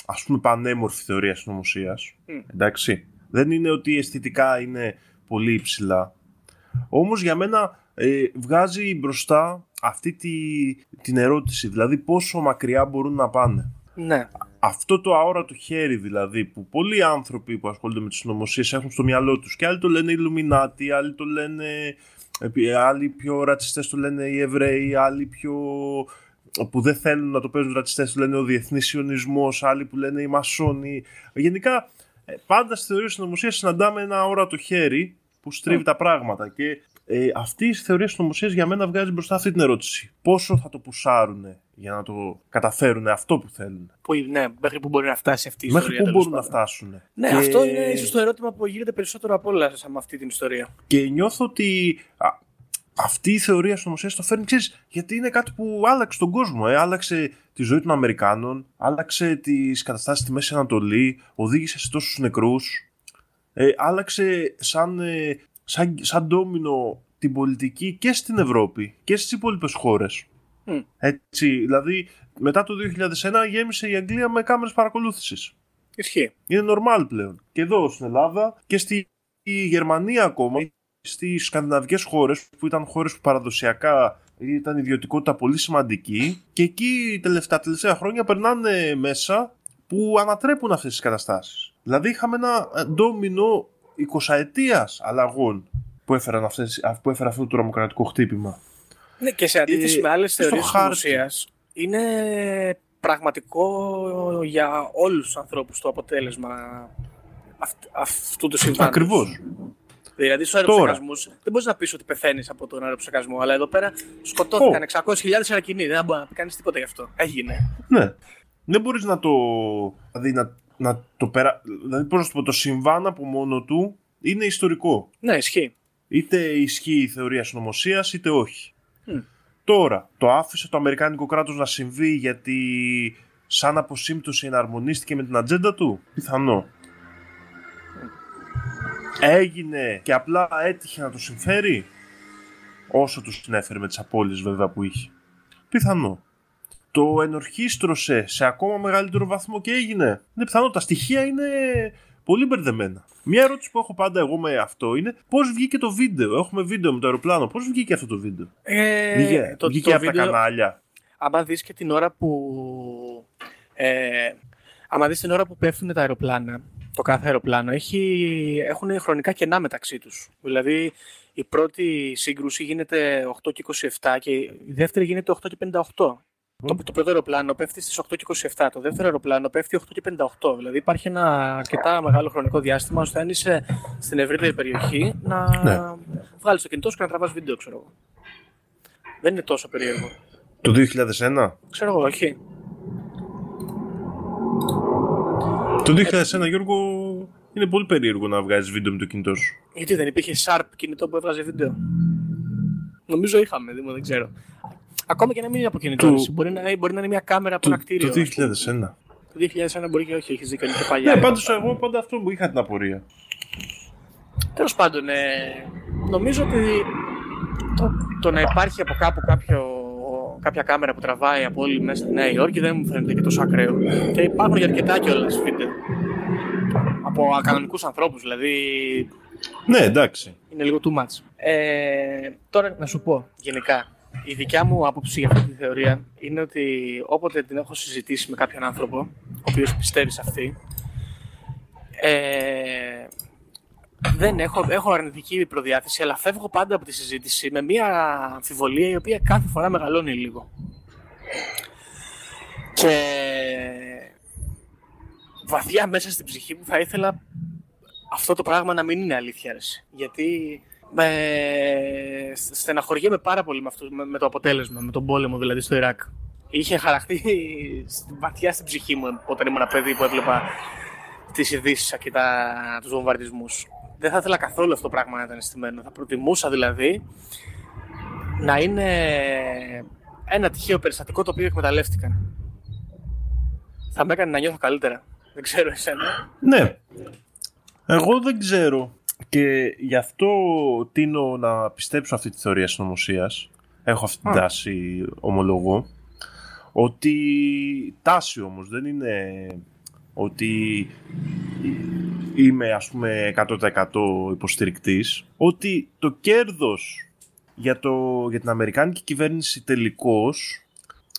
ας πούμε πανέμορφη θεωρία συνωμοσίας. Εντάξει. Δεν είναι ότι αισθητικά είναι πολύ υψηλά. Όμως για μένα ε, βγάζει μπροστά αυτή τη, την ερώτηση. Δηλαδή πόσο μακριά μπορούν να πάνε. Ναι. Αυτό το αόρατο χέρι δηλαδή που πολλοί άνθρωποι που ασχολούνται με τις συνωμοσίες έχουν στο μυαλό τους και άλλοι το λένε Ιλουμινάτι, άλλοι το λένε Άλλοι πιο ρατσιστές το λένε οι Εβραίοι, άλλοι πιο που δεν θέλουν να το παίζουν ρατσιστές το λένε ο διεθνής σιωνισμός, άλλοι που λένε οι μασόνοι. Γενικά ε, πάντα στη θεωρία συνωμοσία συναντάμε ένα όρατο χέρι που στρίβει τα πράγματα και ε, αυτή η θεωρία συνωμοσία για μένα βγάζει μπροστά αυτή την ερώτηση. Πόσο θα το πουσάρουν για να το καταφέρουν αυτό που θέλουν. Που, ναι, μέχρι που μπορεί να φτάσει αυτή η μέχρι ιστορία. Μέχρι πού μπορούν να φτάσουν. Ναι, και... αυτό είναι ίσως το ερώτημα που γίνεται περισσότερο από όλα με αυτή την ιστορία. Και νιώθω ότι αυτή η θεωρία συνωμοσία το φέρνει, ξέρεις, γιατί είναι κάτι που άλλαξε τον κόσμο. Ε. Άλλαξε τη ζωή των Αμερικάνων, άλλαξε τις καταστάσεις στη Μέση Ανατολή, οδήγησε σε τόσους νεκρούς. Ε, άλλαξε σαν, ε, σαν, σαν ντόμινο την πολιτική και στην Ευρώπη και στις υπόλοιπες χώρες. Μμ. Έτσι, δηλαδή μετά το 2001 γέμισε η Αγγλία με κάμερες παρακολούθησης. Ισχύει. Είναι normal πλέον. Και εδώ στην Ελλάδα και στη Γερμανία ακόμα, στις σκανδιναβικές χώρες που ήταν χώρες που παραδοσιακά ήταν ιδιωτικότητα πολύ σημαντική και εκεί τελευταία, τελευταία χρόνια περνάνε μέσα που ανατρέπουν αυτές τις καταστάσεις. Δηλαδή είχαμε ένα ε, ντόμινο 20 ετίας αλλαγών που, έφεραν αυτές, που έφερε αυτό το τρομοκρατικό χτύπημα. Ναι, και σε αντίθεση Ε, με άλλες στο θεωρίες της χάρτη. ουσίας, είναι πραγματικό για όλους τους ανθρώπους το αποτέλεσμα αυτ- αυτού του συμβάντος. Ακριβώς. Δηλαδή στους Τώρα. αεροψεκασμούς δεν μπορείς να πεις ότι πεθαίνεις από τον αεροψεκασμό. Αλλά εδώ πέρα σκοτώθηκαν 600.000 αερακινοί. Δεν μπορείς να κάνεις τίποτα γι' αυτό. Έγινε. Ναι. Δεν μπορείς να το... Δηλαδή να, να το περα... Δηλαδή πώς να σου πω, το συμβάν από μόνο του είναι ιστορικό. Ναι, ισχύει. Είτε ισχύει η θεωρία συνωμοσίας είτε όχι. Μμ. Τώρα, το άφησε το Αμερικάνικο κράτος να συμβεί γιατί σαν αποσύμπτωση εναρμονίστηκε με την ατζέντα του. Πιθανό. Έγινε και απλά έτυχε να το συμφέρει όσο του συνέφερε με τις απώλειες βέβαια που είχε. Πιθανό. Το ενορχίστρωσε σε ακόμα μεγαλύτερο βαθμό και έγινε. Είναι πιθανό. Τα στοιχεία είναι πολύ μπερδεμένα. Μια ερώτηση που έχω πάντα εγώ με αυτό είναι πώς βγήκε το βίντεο; Έχουμε βίντεο με το αεροπλάνο. Πώς βγήκε αυτό το βίντεο; Ε, Βγήκε, το, βγήκε το από βίντεο, τα κανάλια. άμα δεις και την ώρα που... Ε, άμα δεις την ώρα που πέφτουν τα αεροπλάνα, το κάθε αεροπλάνο, έχει, έχουν χρονικά κενά μεταξύ τους. Δηλαδή, η πρώτη σύγκρουση γίνεται 8 και 27 και η δεύτερη γίνεται 8 και 58. Το, το πρώτο αεροπλάνο πέφτει στις 8 και 27, το δεύτερο αεροπλάνο πέφτει 8 και 58. Δηλαδή υπάρχει ένα αρκετά μεγάλο χρονικό διάστημα ώστε αν είσαι στην ευρύτερη περιοχή να Ναι. βγάλεις το κινητό σου και να τραβάς βίντεο, ξέρω εγώ. Δεν είναι τόσο περίεργο. Το 2001. Ξέρω εγώ, όχι. Το 2001 Γιώργο είναι πολύ περίεργο να βγάζεις βίντεο με το κινητό σου. Γιατί δεν υπήρχε Sharp κινητό που έβγαζε βίντεο; Νομίζω είχαμε, δεν, δεν ξέρω. Ακόμα και να μην είναι από κινητό. Το- έτσι. Μπορεί, να, μπορεί να είναι μια κάμερα από Το, ένα κτίριο. το ας πούμε. 2001. Το 2001 μπορεί και όχι, έχεις δίκιο, είναι και παλιά. Ναι, πάντως εγώ πάντα αυτό που είχα την απορία. Τέλος πάντων, ε, νομίζω ότι το, το να υπάρχει από κάπου κάποιο, κάποια κάμερα που τραβάει από όλη μέσα στη Νέα Υόρκη δεν μου φαίνεται και τόσο ακραίο. Και υπάρχουν και αρκετά κιόλας βίντεο. Από ακαδημικού ανθρώπους, δηλαδή Ναι, εντάξει. είναι λίγο too much. Ε, τώρα να σου πω γενικά. Η δικιά μου άποψη για αυτή τη θεωρία είναι ότι όποτε την έχω συζητήσει με κάποιον άνθρωπο, ο οποίος πιστεύει σε αυτή, ε, δεν έχω, έχω αρνητική προδιάθεση, αλλά φεύγω πάντα από τη συζήτηση με μια αμφιβολία η οποία κάθε φορά μεγαλώνει λίγο. Και βαθιά μέσα στην ψυχή μου θα ήθελα αυτό το πράγμα να μην είναι αλήθεια. ρε. Γιατί με... στεναχωριέμαι πάρα πολύ με, αυτό, με, με το αποτέλεσμα, με τον πόλεμο δηλαδή στο Ιράκ. Είχε χαραχτεί στη- βαθιά στην ψυχή μου όταν ήμουν παιδί που έβλεπα τις ειδήσεις και τα, τους βομβαρδισμούς. Δεν θα ήθελα καθόλου αυτό το πράγμα να ήταν στημένο. Θα προτιμούσα δηλαδή να είναι ένα τυχαίο περιστατικό το οποίο εκμεταλλεύτηκαν. Θα με έκανε να νιώθω καλύτερα. Δεν ξέρω εσένα. Ναι. Εγώ δεν ξέρω. Και γι' αυτό τίνω να πιστέψω αυτή τη θεωρία συνωμοσίας. Έχω αυτή την Α. τάση, ομολογώ. Ότι τάση όμως δεν είναι ότι είμαι ας πούμε 100% υποστηρικτής. Ότι το κέρδος για, το, για την Αμερικάνικη κυβέρνηση τελικώς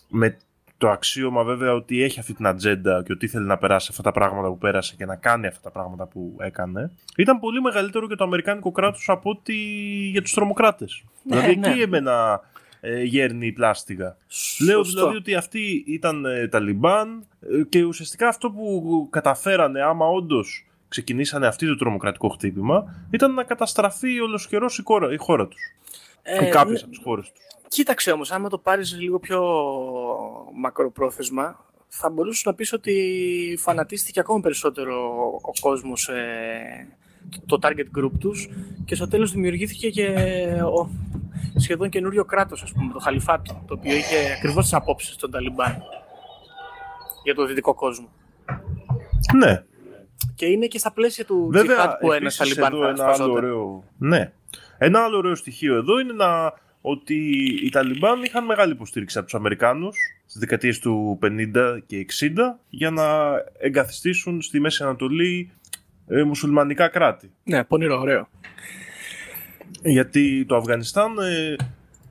με το αξίωμα βέβαια ότι έχει αυτή την ατζέντα και ότι ήθελε να περάσει αυτά τα πράγματα που πέρασε και να κάνει αυτά τα πράγματα που έκανε, ήταν πολύ μεγαλύτερο για το Αμερικάνικο κράτος από ότι για τους τρομοκράτες. Ναι, δηλαδή ναι. εκεί εμένα ε, γέρνει η πλάστιγα. Λέω Σωστό. δηλαδή ότι αυτοί ήταν ε, Ταλιμπάν ε, και ουσιαστικά αυτό που καταφέρανε άμα όντως ξεκινήσανε αυτή το τρομοκρατικό χτύπημα ήταν να καταστραφεί ολοσχερός η χώρα, η χώρα τους. Ε, ή κάποιες ναι. από τις χώρες τους. Κοίταξε όμως, άμα το πάρεις λίγο πιο μακροπρόθεσμα, θα μπορούσες να πεις ότι φανατίστηκε ακόμα περισσότερο ο κόσμος ε, το target group τους και στο τέλος δημιουργήθηκε και ο, σχεδόν καινούριο κράτος, ας πούμε, το Χαλιφάτο, το οποίο είχε ακριβώς τις απόψεις των Ταλιμπάν για το δυτικό κόσμο. Ναι, Και είναι και στα πλαίσια του Βέβαια, τζιχάτ που ένας επίσης Ταλιμπάν εδώ θα ένα άλλο σφαζόταν. ωραίο... Ναι. Ένα άλλο ωραίο στοιχείο εδώ είναι να, ότι οι Ταλιμπάν είχαν μεγάλη υποστήριξη από τους Αμερικάνους στις δεκαετίες του 50 και 60 για να εγκαθιστήσουν στη Μέση Ανατολή ε, μουσουλμανικά κράτη. Ναι, πονηρό, ωραίο. Γιατί το Αφγανιστάν ε,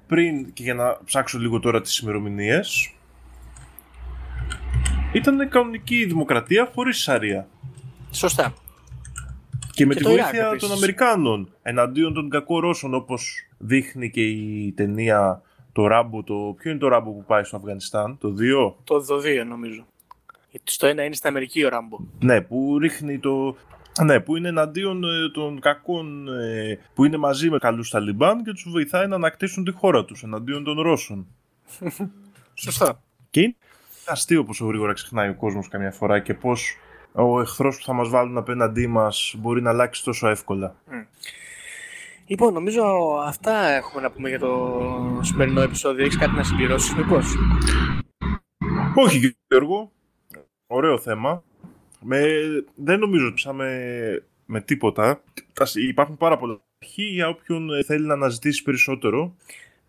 πριν και για να ψάξω λίγο τώρα τις ημερομηνίες. ήταν κανονική δημοκρατία χωρίς Σαρία. Σωστά. Και με Και τη το Ιράκ, βοήθεια επίσης. των Αμερικάνων εναντίον των κακών Ρώσων όπως δείχνει και η ταινία το Ράμπο, το... ποιο είναι το Ράμπο που πάει στο Αφγανιστάν, το 2. Το 2 νομίζω. Γιατί στο ένα είναι στην Αμερική ο Ράμπο. Ναι, που ρίχνει το... Ναι, που είναι εναντίον ε, των κακών, ε, που είναι μαζί με καλούς Ταλιμπάν και τους βοηθάει να ανακτήσουν τη χώρα τους εναντίον των Ρώσων. Σωστά. Και είναι αστείο πόσο γρήγορα ξεχνάει ο κόσμος καμιά φορά και πώς ο εχθρός που θα μας βάλουν απέναντί μας μπορεί να αλλάξει τόσο εύκολα. Λοιπόν, νομίζω αυτά έχουμε να πούμε για το σημερινό επεισόδιο. Έχεις κάτι να συμπληρώσεις, μήπως; Όχι Γιώργο, ωραίο θέμα. Με, δεν νομίζω ότι ψάμε με τίποτα. Τα- Υπάρχουν πάρα πολλά αρχή για όποιον ε, θέλει να αναζητήσει περισσότερο.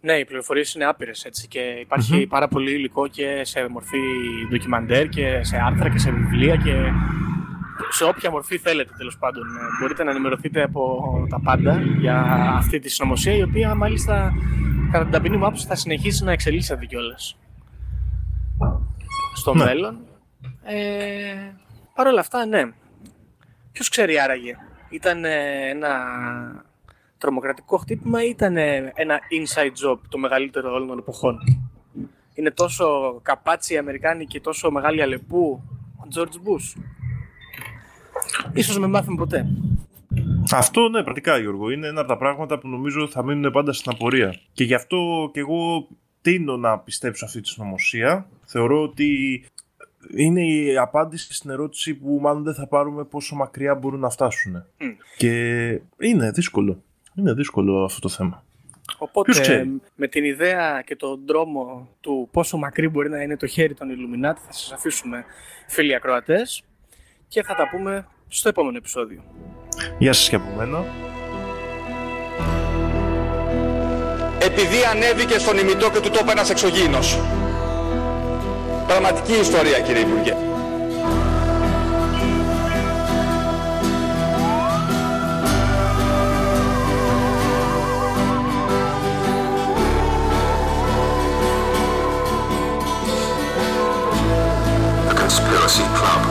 Ναι, οι πληροφορίες είναι άπειρες έτσι και υπαρχει πάρα πολύ υλικό και σε μορφή ντοκιμαντέρ και σε άρθρα και σε βιβλία και σε όποια μορφή θέλετε τέλος πάντων. Ε, Μπορείτε να ενημερωθείτε από τα πάντα για αυτή τη συνωμοσία η οποία μάλιστα κατά την ταπεινή μου άποψη θα συνεχίσει να εξελίσσεται κιόλας στο Ναι. μέλλον. Ε, Παρ' όλα αυτά, ναι. Ποιος ξέρει άραγε. Ήταν ε, ένα τρομοκρατικό χτύπημα ή ήταν ε, ένα inside job το μεγαλύτερο όλων των εποχών; Είναι τόσο καπάτσι οι Αμερικάνοι και τόσο μεγάλη αλεπού ο George Bush; Ίσως με μάθουν ποτέ. Αυτό ναι, πραγματικά Γιώργο, είναι ένα από τα πράγματα που νομίζω θα μείνουν πάντα στην απορία. Και γι' αυτό και εγώ τίνω να πιστέψω αυτή τη συνωμοσία. Θεωρώ ότι είναι η απάντηση στην ερώτηση που μάλλον δεν θα πάρουμε πόσο μακριά μπορούν να φτάσουν. Και είναι δύσκολο. Είναι δύσκολο αυτό το θέμα. Οπότε Ποιος ξέρει; με την ιδέα και τον δρόμο του πόσο μακρύ μπορεί να είναι το χέρι των Illuminati θα σας αφήσουμε φίλοι ακροατές και θα τα πούμε στο επόμενο επεισόδιο. Γεια σας και από μένα. Επειδή ανέβηκε στον ημιτό και του το είπε ένας εξωγήινος. Πραγματική ιστορία κύριε Υπουργέ. The Conspiracy Club.